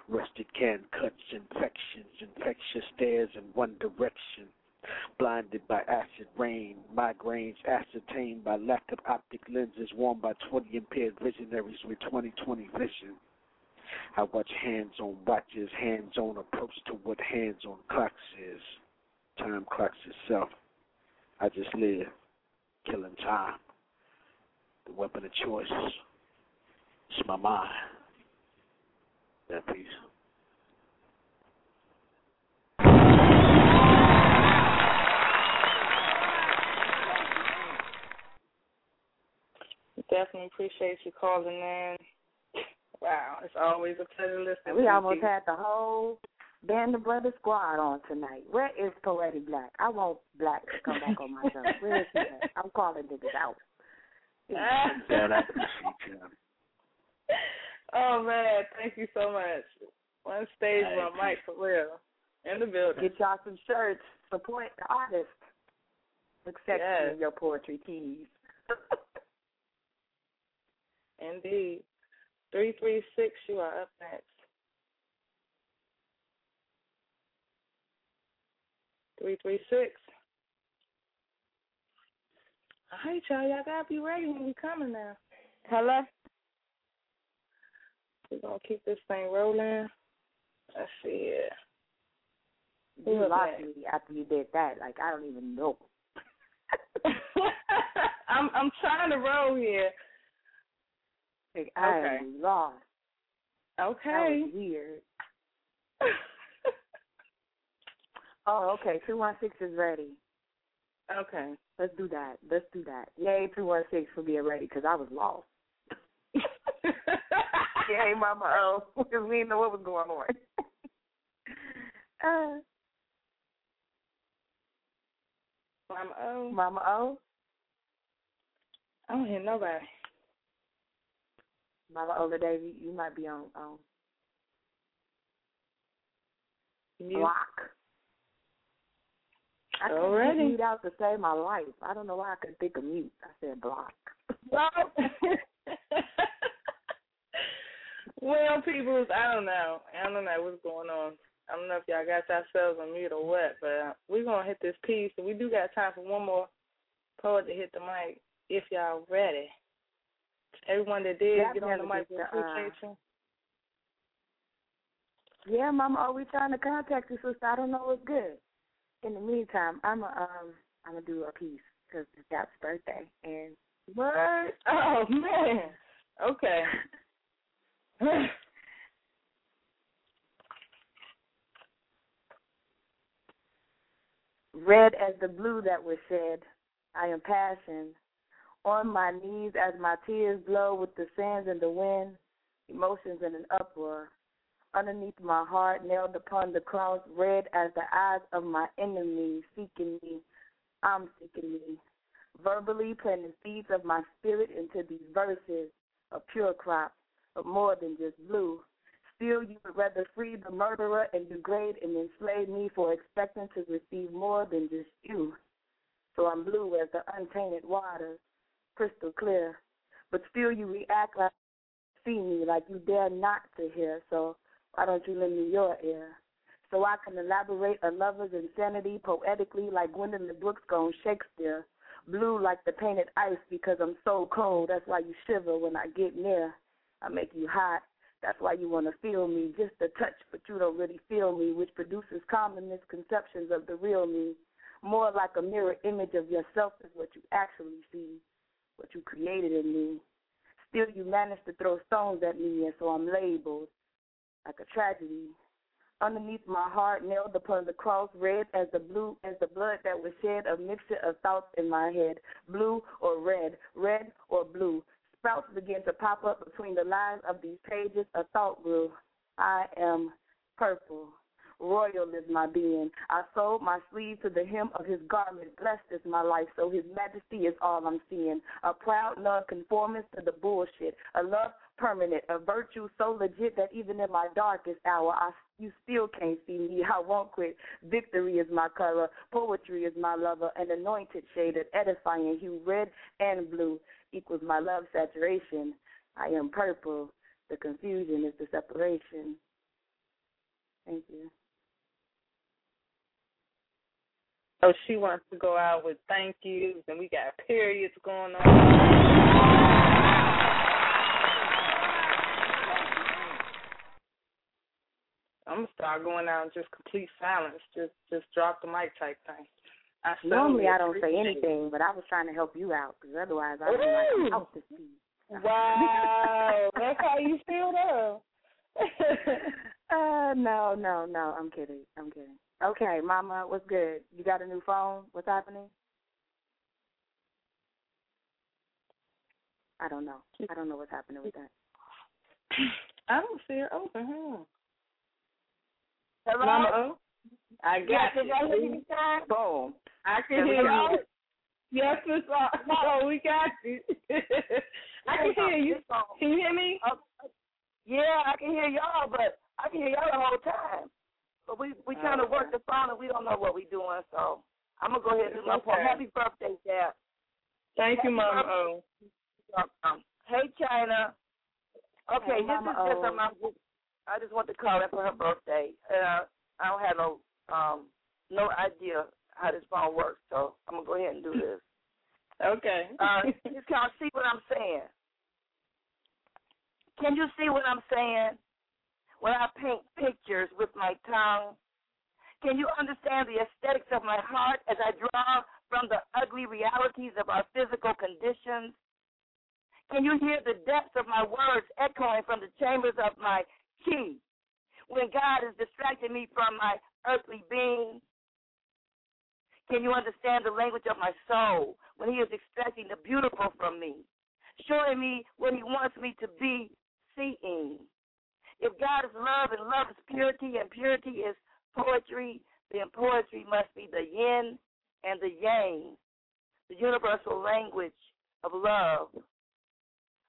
[SPEAKER 31] Rusted can cuts, infections, infectious stares in one direction. Blinded by acid rain, migraines ascertained by lack of optic lenses worn by 20 impaired visionaries with 20/20 vision. I watch hands-on watches, hands-on approach to what hands-on clocks is. Time clocks itself. I just live, killing time. The weapon of choice is my mind. That piece.
[SPEAKER 5] Definitely appreciate you calling in. Wow, it's always a pleasure listening.
[SPEAKER 6] We
[SPEAKER 5] to
[SPEAKER 6] almost
[SPEAKER 5] you.
[SPEAKER 6] had the whole Band of Brothers squad on tonight. Where is Poetic Black? I want Black to come back on my show. Where is he at? I'm calling niggas out.
[SPEAKER 31] That I appreciate you.
[SPEAKER 5] Oh man, thank you so much. One stage,
[SPEAKER 6] Hey,
[SPEAKER 5] one mic for real. In the building.
[SPEAKER 6] Get y'all some shirts. Support the artist. Look sexy
[SPEAKER 5] Yes.
[SPEAKER 6] your poetry keys.
[SPEAKER 5] Indeed. Three three six, you are up next. Three three six. All right, y'all. Y'all gotta be ready when we coming now. Hello. We're gonna keep this thing rolling. Let's see here. Who
[SPEAKER 6] You
[SPEAKER 5] up
[SPEAKER 6] lost me after you did that. Like I don't even know.
[SPEAKER 5] I'm I'm trying to roll here.
[SPEAKER 6] Like, I
[SPEAKER 5] Okay.
[SPEAKER 6] am lost. That
[SPEAKER 5] Okay.
[SPEAKER 6] was weird. oh, okay. Two one six is ready.
[SPEAKER 5] Okay.
[SPEAKER 6] Let's do that. Let's do that. Yay, two one six for being ready because I was lost. Yay, Mama O, because we didn't know what was going on. uh,
[SPEAKER 5] Mama O.
[SPEAKER 6] Mama O,
[SPEAKER 5] I don't hear nobody.
[SPEAKER 6] Mama Ola Davy, you might be on on
[SPEAKER 5] Mute.
[SPEAKER 6] block. I couldn't get mute out to save my life. I don't know why I couldn't think of mute. I said block.
[SPEAKER 5] well, peoples, I don't know. I don't know what's going on. I don't know if y'all got yourselves on mute or what, but we're gonna hit this piece, and we do got time for one more poet to hit the mic if y'all ready. Everyone that did
[SPEAKER 6] Yeah,
[SPEAKER 5] get on the mic, we
[SPEAKER 6] uh,
[SPEAKER 5] appreciate you.
[SPEAKER 6] Yeah, Mama, we trying to contact you, sister. I don't know what's good. In the meantime, I'm a, um I'm gonna do a piece because it's Dap's birthday, and
[SPEAKER 5] What? Oh man. Okay.
[SPEAKER 6] Red as the blue that was shed, I am passion. On my knees as my tears blow with the sands and the wind, emotions in an uproar. Underneath my heart, nailed upon the cross, red as the eyes of my enemies, seeking me. I'm seeking me. Verbally planting seeds of my spirit into these verses, a pure crop, of more than just blue. Still, you would rather free the murderer and degrade and enslave me for expecting to receive more than just you. So I'm blue as the untainted waters, crystal clear. But still, you react like see me, like you dare not to hear. So why don't you lend me your ear? So I can elaborate a lover's insanity poetically, like Gwendolyn Brooks going Shakespeare. Blue like the painted ice because I'm so cold. That's why you shiver when I get near. I make you hot. That's why you want to feel me, just a touch, but you don't really feel me, which produces common misconceptions of the real me. More like a mirror image of yourself is what you actually see, what you created in me. Still, you manage to throw stones at me, and so I'm labeled like a tragedy. Underneath my heart, nailed upon the cross, red as the blue as the blood that was shed, a mixture of thoughts in my head, blue or red, red or blue. Sprouts begin to pop up between the lines of these pages. A thought grew. I am purple. Royal is my being. I sold my sleeve to the hem of his garment. Blessed is my life, so his majesty is all I'm seeing. A proud love, conformist to the bullshit. A love permanent. A virtue so legit that even in my darkest hour, I, you still can't see me. I won't quit. Victory is my color. Poetry is my lover. An anointed shade of edifying hue. Red and blue equals my love saturation. I am purple. The confusion is the separation. Thank you.
[SPEAKER 5] Oh, she wants to go out with thank yous, and we got periods going on. I'm gonna start going out in just complete silence, just just drop the mic type thing. I
[SPEAKER 6] Normally I don't say
[SPEAKER 5] it.
[SPEAKER 6] anything, but I was trying to help you out because otherwise I would be like out to speed.
[SPEAKER 5] Wow, that's how you feel though.
[SPEAKER 6] uh, no, no, no. I'm kidding. I'm kidding. Okay, Mama, what's good? You got a new phone? What's happening? I don't know. I don't know what's happening with that.
[SPEAKER 5] I don't see her open, huh?
[SPEAKER 6] Hello?
[SPEAKER 5] Mama O? I got
[SPEAKER 6] Yes,
[SPEAKER 5] you.
[SPEAKER 6] is that what you said? Boom.
[SPEAKER 5] I can
[SPEAKER 6] we
[SPEAKER 5] hear
[SPEAKER 6] go.
[SPEAKER 5] you. Yes, Miss O. No, oh, we got you. I can hear you. Can you hear me?
[SPEAKER 32] Oh, yeah, I can hear y'all, but I can hear y'all the whole time. But we we trying to work the phone and we don't know what we doing, so I'm gonna go ahead and do my
[SPEAKER 5] Okay.
[SPEAKER 32] part. Happy birthday, Dap.
[SPEAKER 5] Thank you,
[SPEAKER 32] Happy
[SPEAKER 5] Mama. O.
[SPEAKER 32] Um, hey, Chyna. Okay,
[SPEAKER 6] Hey,
[SPEAKER 32] this
[SPEAKER 6] Mama
[SPEAKER 32] is just
[SPEAKER 6] O.
[SPEAKER 32] a my. I just want to call her for her birthday. Uh, I don't have no um no idea how this phone works, so I'm gonna go ahead and do this.
[SPEAKER 5] Okay.
[SPEAKER 32] Uh, kind of see what I'm saying. Can you see what I'm saying? I paint pictures with my tongue, can you understand the aesthetics of my heart as I draw from the ugly realities of our physical conditions? Can you hear the depths of my words echoing from the chambers of my key when God is distracting me from my earthly being? Can you understand the language of my soul when He is extracting the beautiful from me, showing me what He wants me to be seeing? If God is love and love is purity and purity is poetry, then poetry must be the yin and the yang, the universal language of love.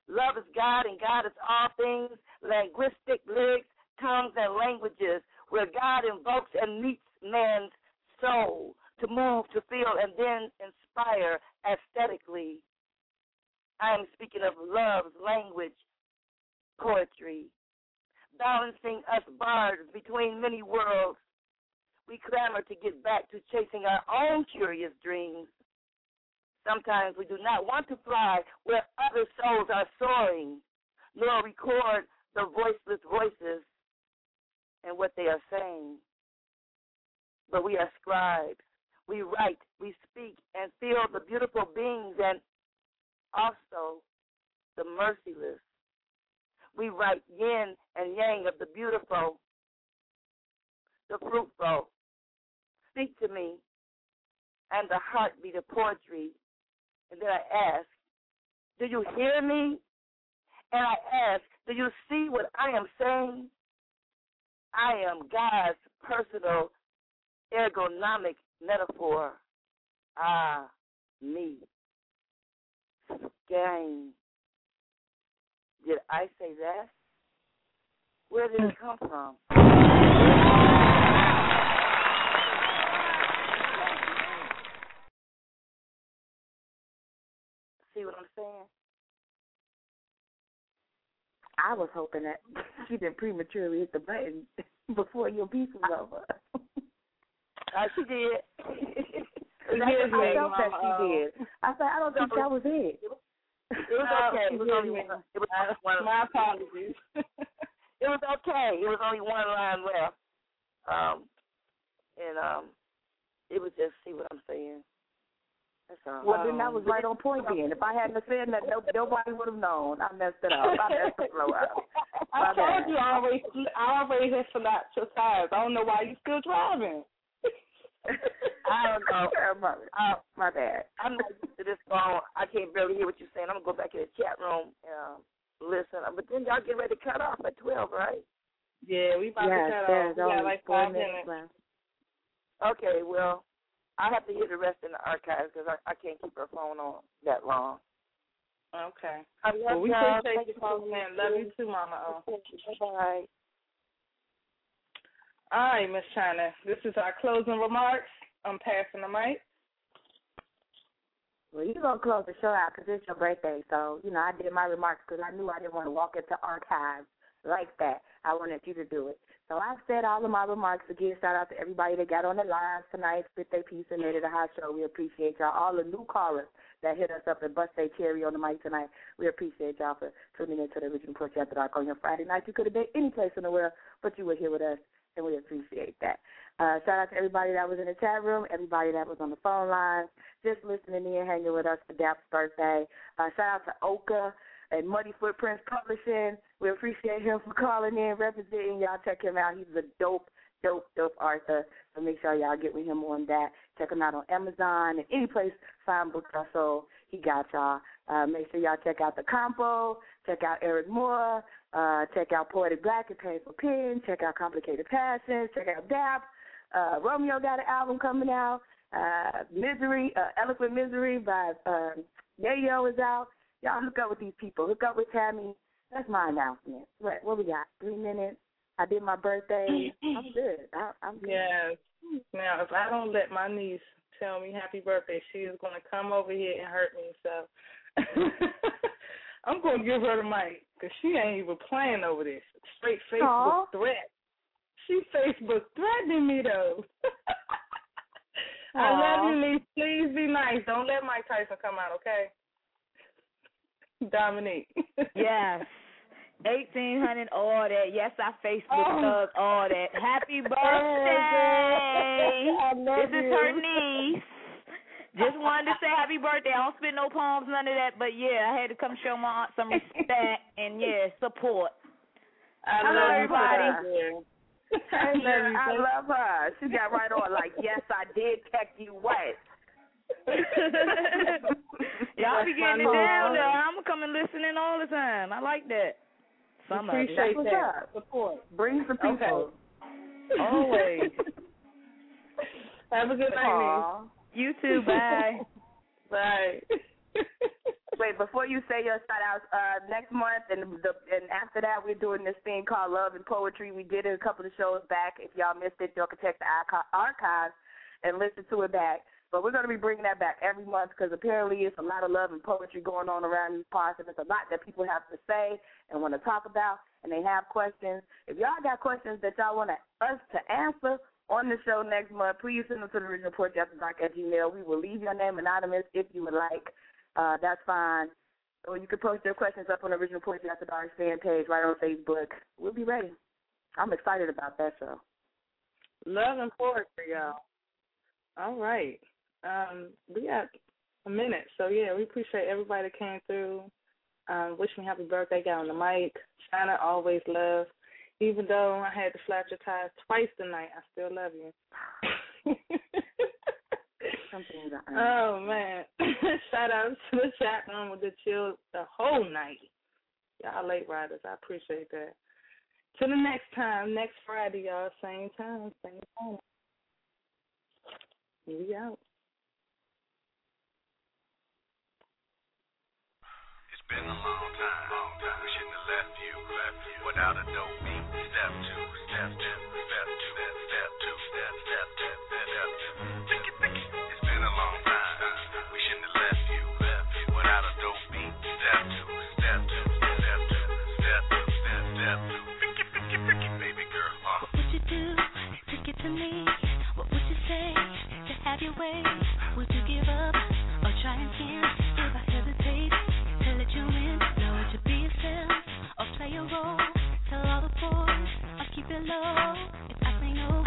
[SPEAKER 32] Love is God and God is all things, linguistic lyrics, tongues, and languages, where God invokes and meets man's soul to move, to feel, and then inspire aesthetically. I am speaking of love's language, poetry, balancing us bards between many worlds. We clamor to get back to chasing our own curious dreams. Sometimes we do not want to fly where other souls are soaring, nor record the voiceless voices and what they are saying. But we are scribes. We write, we speak, and feel the beautiful beings and also the merciless. We write yin and yang of the beautiful, the fruitful. Speak to me, and the heart heartbeat of poetry. And then I ask, Do you hear me? And I ask, Do you see what I am saying? I am God's personal ergonomic metaphor. Ah, me. Gang. Did I say that? Where did it come from? See what I'm saying?
[SPEAKER 6] I was hoping that she didn't prematurely hit the button before your piece was over.
[SPEAKER 32] Uh, she did.
[SPEAKER 6] I, I felt that she did. I said, I don't think that was it.
[SPEAKER 32] It was
[SPEAKER 5] Oh,
[SPEAKER 32] okay. It was only one. It was only one.
[SPEAKER 5] My apologies.
[SPEAKER 32] it was okay. It was only one line left. Um, and um, it was just see what I'm saying. That's all.
[SPEAKER 6] Well, then that was right on point then. If I hadn't said that, no, nobody would have known. I messed it up. I messed the flow up.
[SPEAKER 5] I
[SPEAKER 6] My
[SPEAKER 5] told
[SPEAKER 6] bad.
[SPEAKER 5] you I always I always have forgot your tires. I don't know why you still driving.
[SPEAKER 32] I don't know.
[SPEAKER 6] Uh, my bad.
[SPEAKER 32] I'm not used to this phone. I can't barely hear what you're saying. I'm gonna go back in the chat room and um, listen. But then y'all get ready to cut off at twelve, right?
[SPEAKER 5] Yeah, we about
[SPEAKER 6] Yes,
[SPEAKER 5] to cut off. We got
[SPEAKER 6] only
[SPEAKER 5] like
[SPEAKER 6] four
[SPEAKER 5] five
[SPEAKER 6] minutes
[SPEAKER 5] minutes.
[SPEAKER 6] left.
[SPEAKER 32] Okay, well, I have to hear the rest in the archives because I, I can't keep her phone on that long.
[SPEAKER 5] Okay.
[SPEAKER 32] I
[SPEAKER 5] Well,
[SPEAKER 32] love
[SPEAKER 5] we
[SPEAKER 32] y'all.
[SPEAKER 5] appreciate
[SPEAKER 32] Thank
[SPEAKER 5] you calling in. Love you too, Mama. O.
[SPEAKER 32] Bye.
[SPEAKER 5] All right, Miss Chyna. This is our closing remarks. I'm passing the mic.
[SPEAKER 6] Well, you're going to close the show out because it's your birthday. So, you know, I did my remarks because I knew I didn't want to walk into archives like that. I wanted you to do it. So I said all of my remarks again. Shout out to everybody that got on the line tonight, spit their piece and made it a hot show. We appreciate y'all. All the new callers that hit us up and bust cherry on the mic tonight. We appreciate y'all for tuning into the Original Poetry After Dark on your Friday night. You could have been any place in the world, but you were here with us, and we appreciate that. Uh, shout out to everybody that was in the chat room, everybody that was on the phone lines, just listening in, hanging with us for Dap's birthday. Uh, shout out to Oka and Muddy Footprints Publishing. We appreciate him for calling in, representing. Y'all check him out. He's a dope, dope, dope author. So make sure y'all get with him on that. Check him out on Amazon and any place fine books are sold. He got y'all. Uh, make sure y'all check out the compo. Check out Eric Moore. Uh, check out Poetic Black and Painful Pen. Check out Complicated Passions. Check out Dap. Uh, Romeo got an album coming out. Uh, Misery, uh, Eloquent Misery by um, Yayo is out. Y'all hook up with these people. Hook up with Tammy. That's my announcement. What, what we got? Three minutes. I did my birthday. I'm good. I, I'm good.
[SPEAKER 5] Yes. Now, if I don't let my niece tell me happy birthday, she is going to come over here and hurt me. So I'm going to give her the mic because she ain't even playing over this. Straight Facebook
[SPEAKER 6] Aw.
[SPEAKER 5] threat. She Facebook threatening me though. I love you, niece. Please be nice. Don't let Mike Tyson come out, okay? Dominique.
[SPEAKER 33] Yes. Eighteen hundred, all that. Yes, I Facebook
[SPEAKER 5] Oh.
[SPEAKER 33] all that. Happy birthday! This is
[SPEAKER 5] you.
[SPEAKER 33] her niece. Just wanted to say happy birthday. I don't spit no poems, none of that, but yeah, I had to come show my aunt some respect and yeah, support.
[SPEAKER 5] I
[SPEAKER 33] Hello,
[SPEAKER 5] love
[SPEAKER 33] everybody.
[SPEAKER 5] Tyson.
[SPEAKER 6] I
[SPEAKER 5] love you,
[SPEAKER 6] I love her. She got right on like, yes, I did text you what.
[SPEAKER 33] Y'all be getting it down oh.
[SPEAKER 5] mom.
[SPEAKER 33] there. I'm gonna come and listen in all the time. I like that. Some of it.
[SPEAKER 5] Appreciate
[SPEAKER 6] what's
[SPEAKER 5] that.
[SPEAKER 6] up.
[SPEAKER 5] Support.
[SPEAKER 6] Bring some people.
[SPEAKER 33] Always.
[SPEAKER 5] Have a good night,
[SPEAKER 6] Aw.
[SPEAKER 33] You too. Bye.
[SPEAKER 5] Bye.
[SPEAKER 6] Wait, before you say your shout outs, uh, next month and the and after that we're doing this thing called Love and Poetry. We did it a couple of shows back. If y'all missed it, y'all can check the archi- archives and listen to it back. But we're going to be bringing that back every month because apparently it's a lot of love and poetry going on around these parts, and it's a lot that people have to say and want to talk about, and they have questions. If y'all got questions that y'all want us to answer on the show next month, please send them to the original dark at Gmail. We will leave your name anonymous if you would like. Uh, that's fine. Or you can post your questions up on the original poetry after dark fan page right on Facebook. We'll be ready. I'm excited about that show.
[SPEAKER 5] Love and poetry, y'all. All right. Um, we got a minute, so yeah, we appreciate everybody that came through. Um, wish me happy birthday, got on the mic. Chyna always love. Even though I had to flat your tires twice tonight, I still love you.
[SPEAKER 6] Some
[SPEAKER 5] oh man. Shout out to the chat room with the chill the whole night. Y'all late riders, I appreciate that. Till the next time, next Friday, y'all, same time, same time. We out.
[SPEAKER 34] It's been a long time. Long time. We shouldn't have left you, left you without a dope
[SPEAKER 18] play a role. Tell all the boys I'll keep it low. If I say no,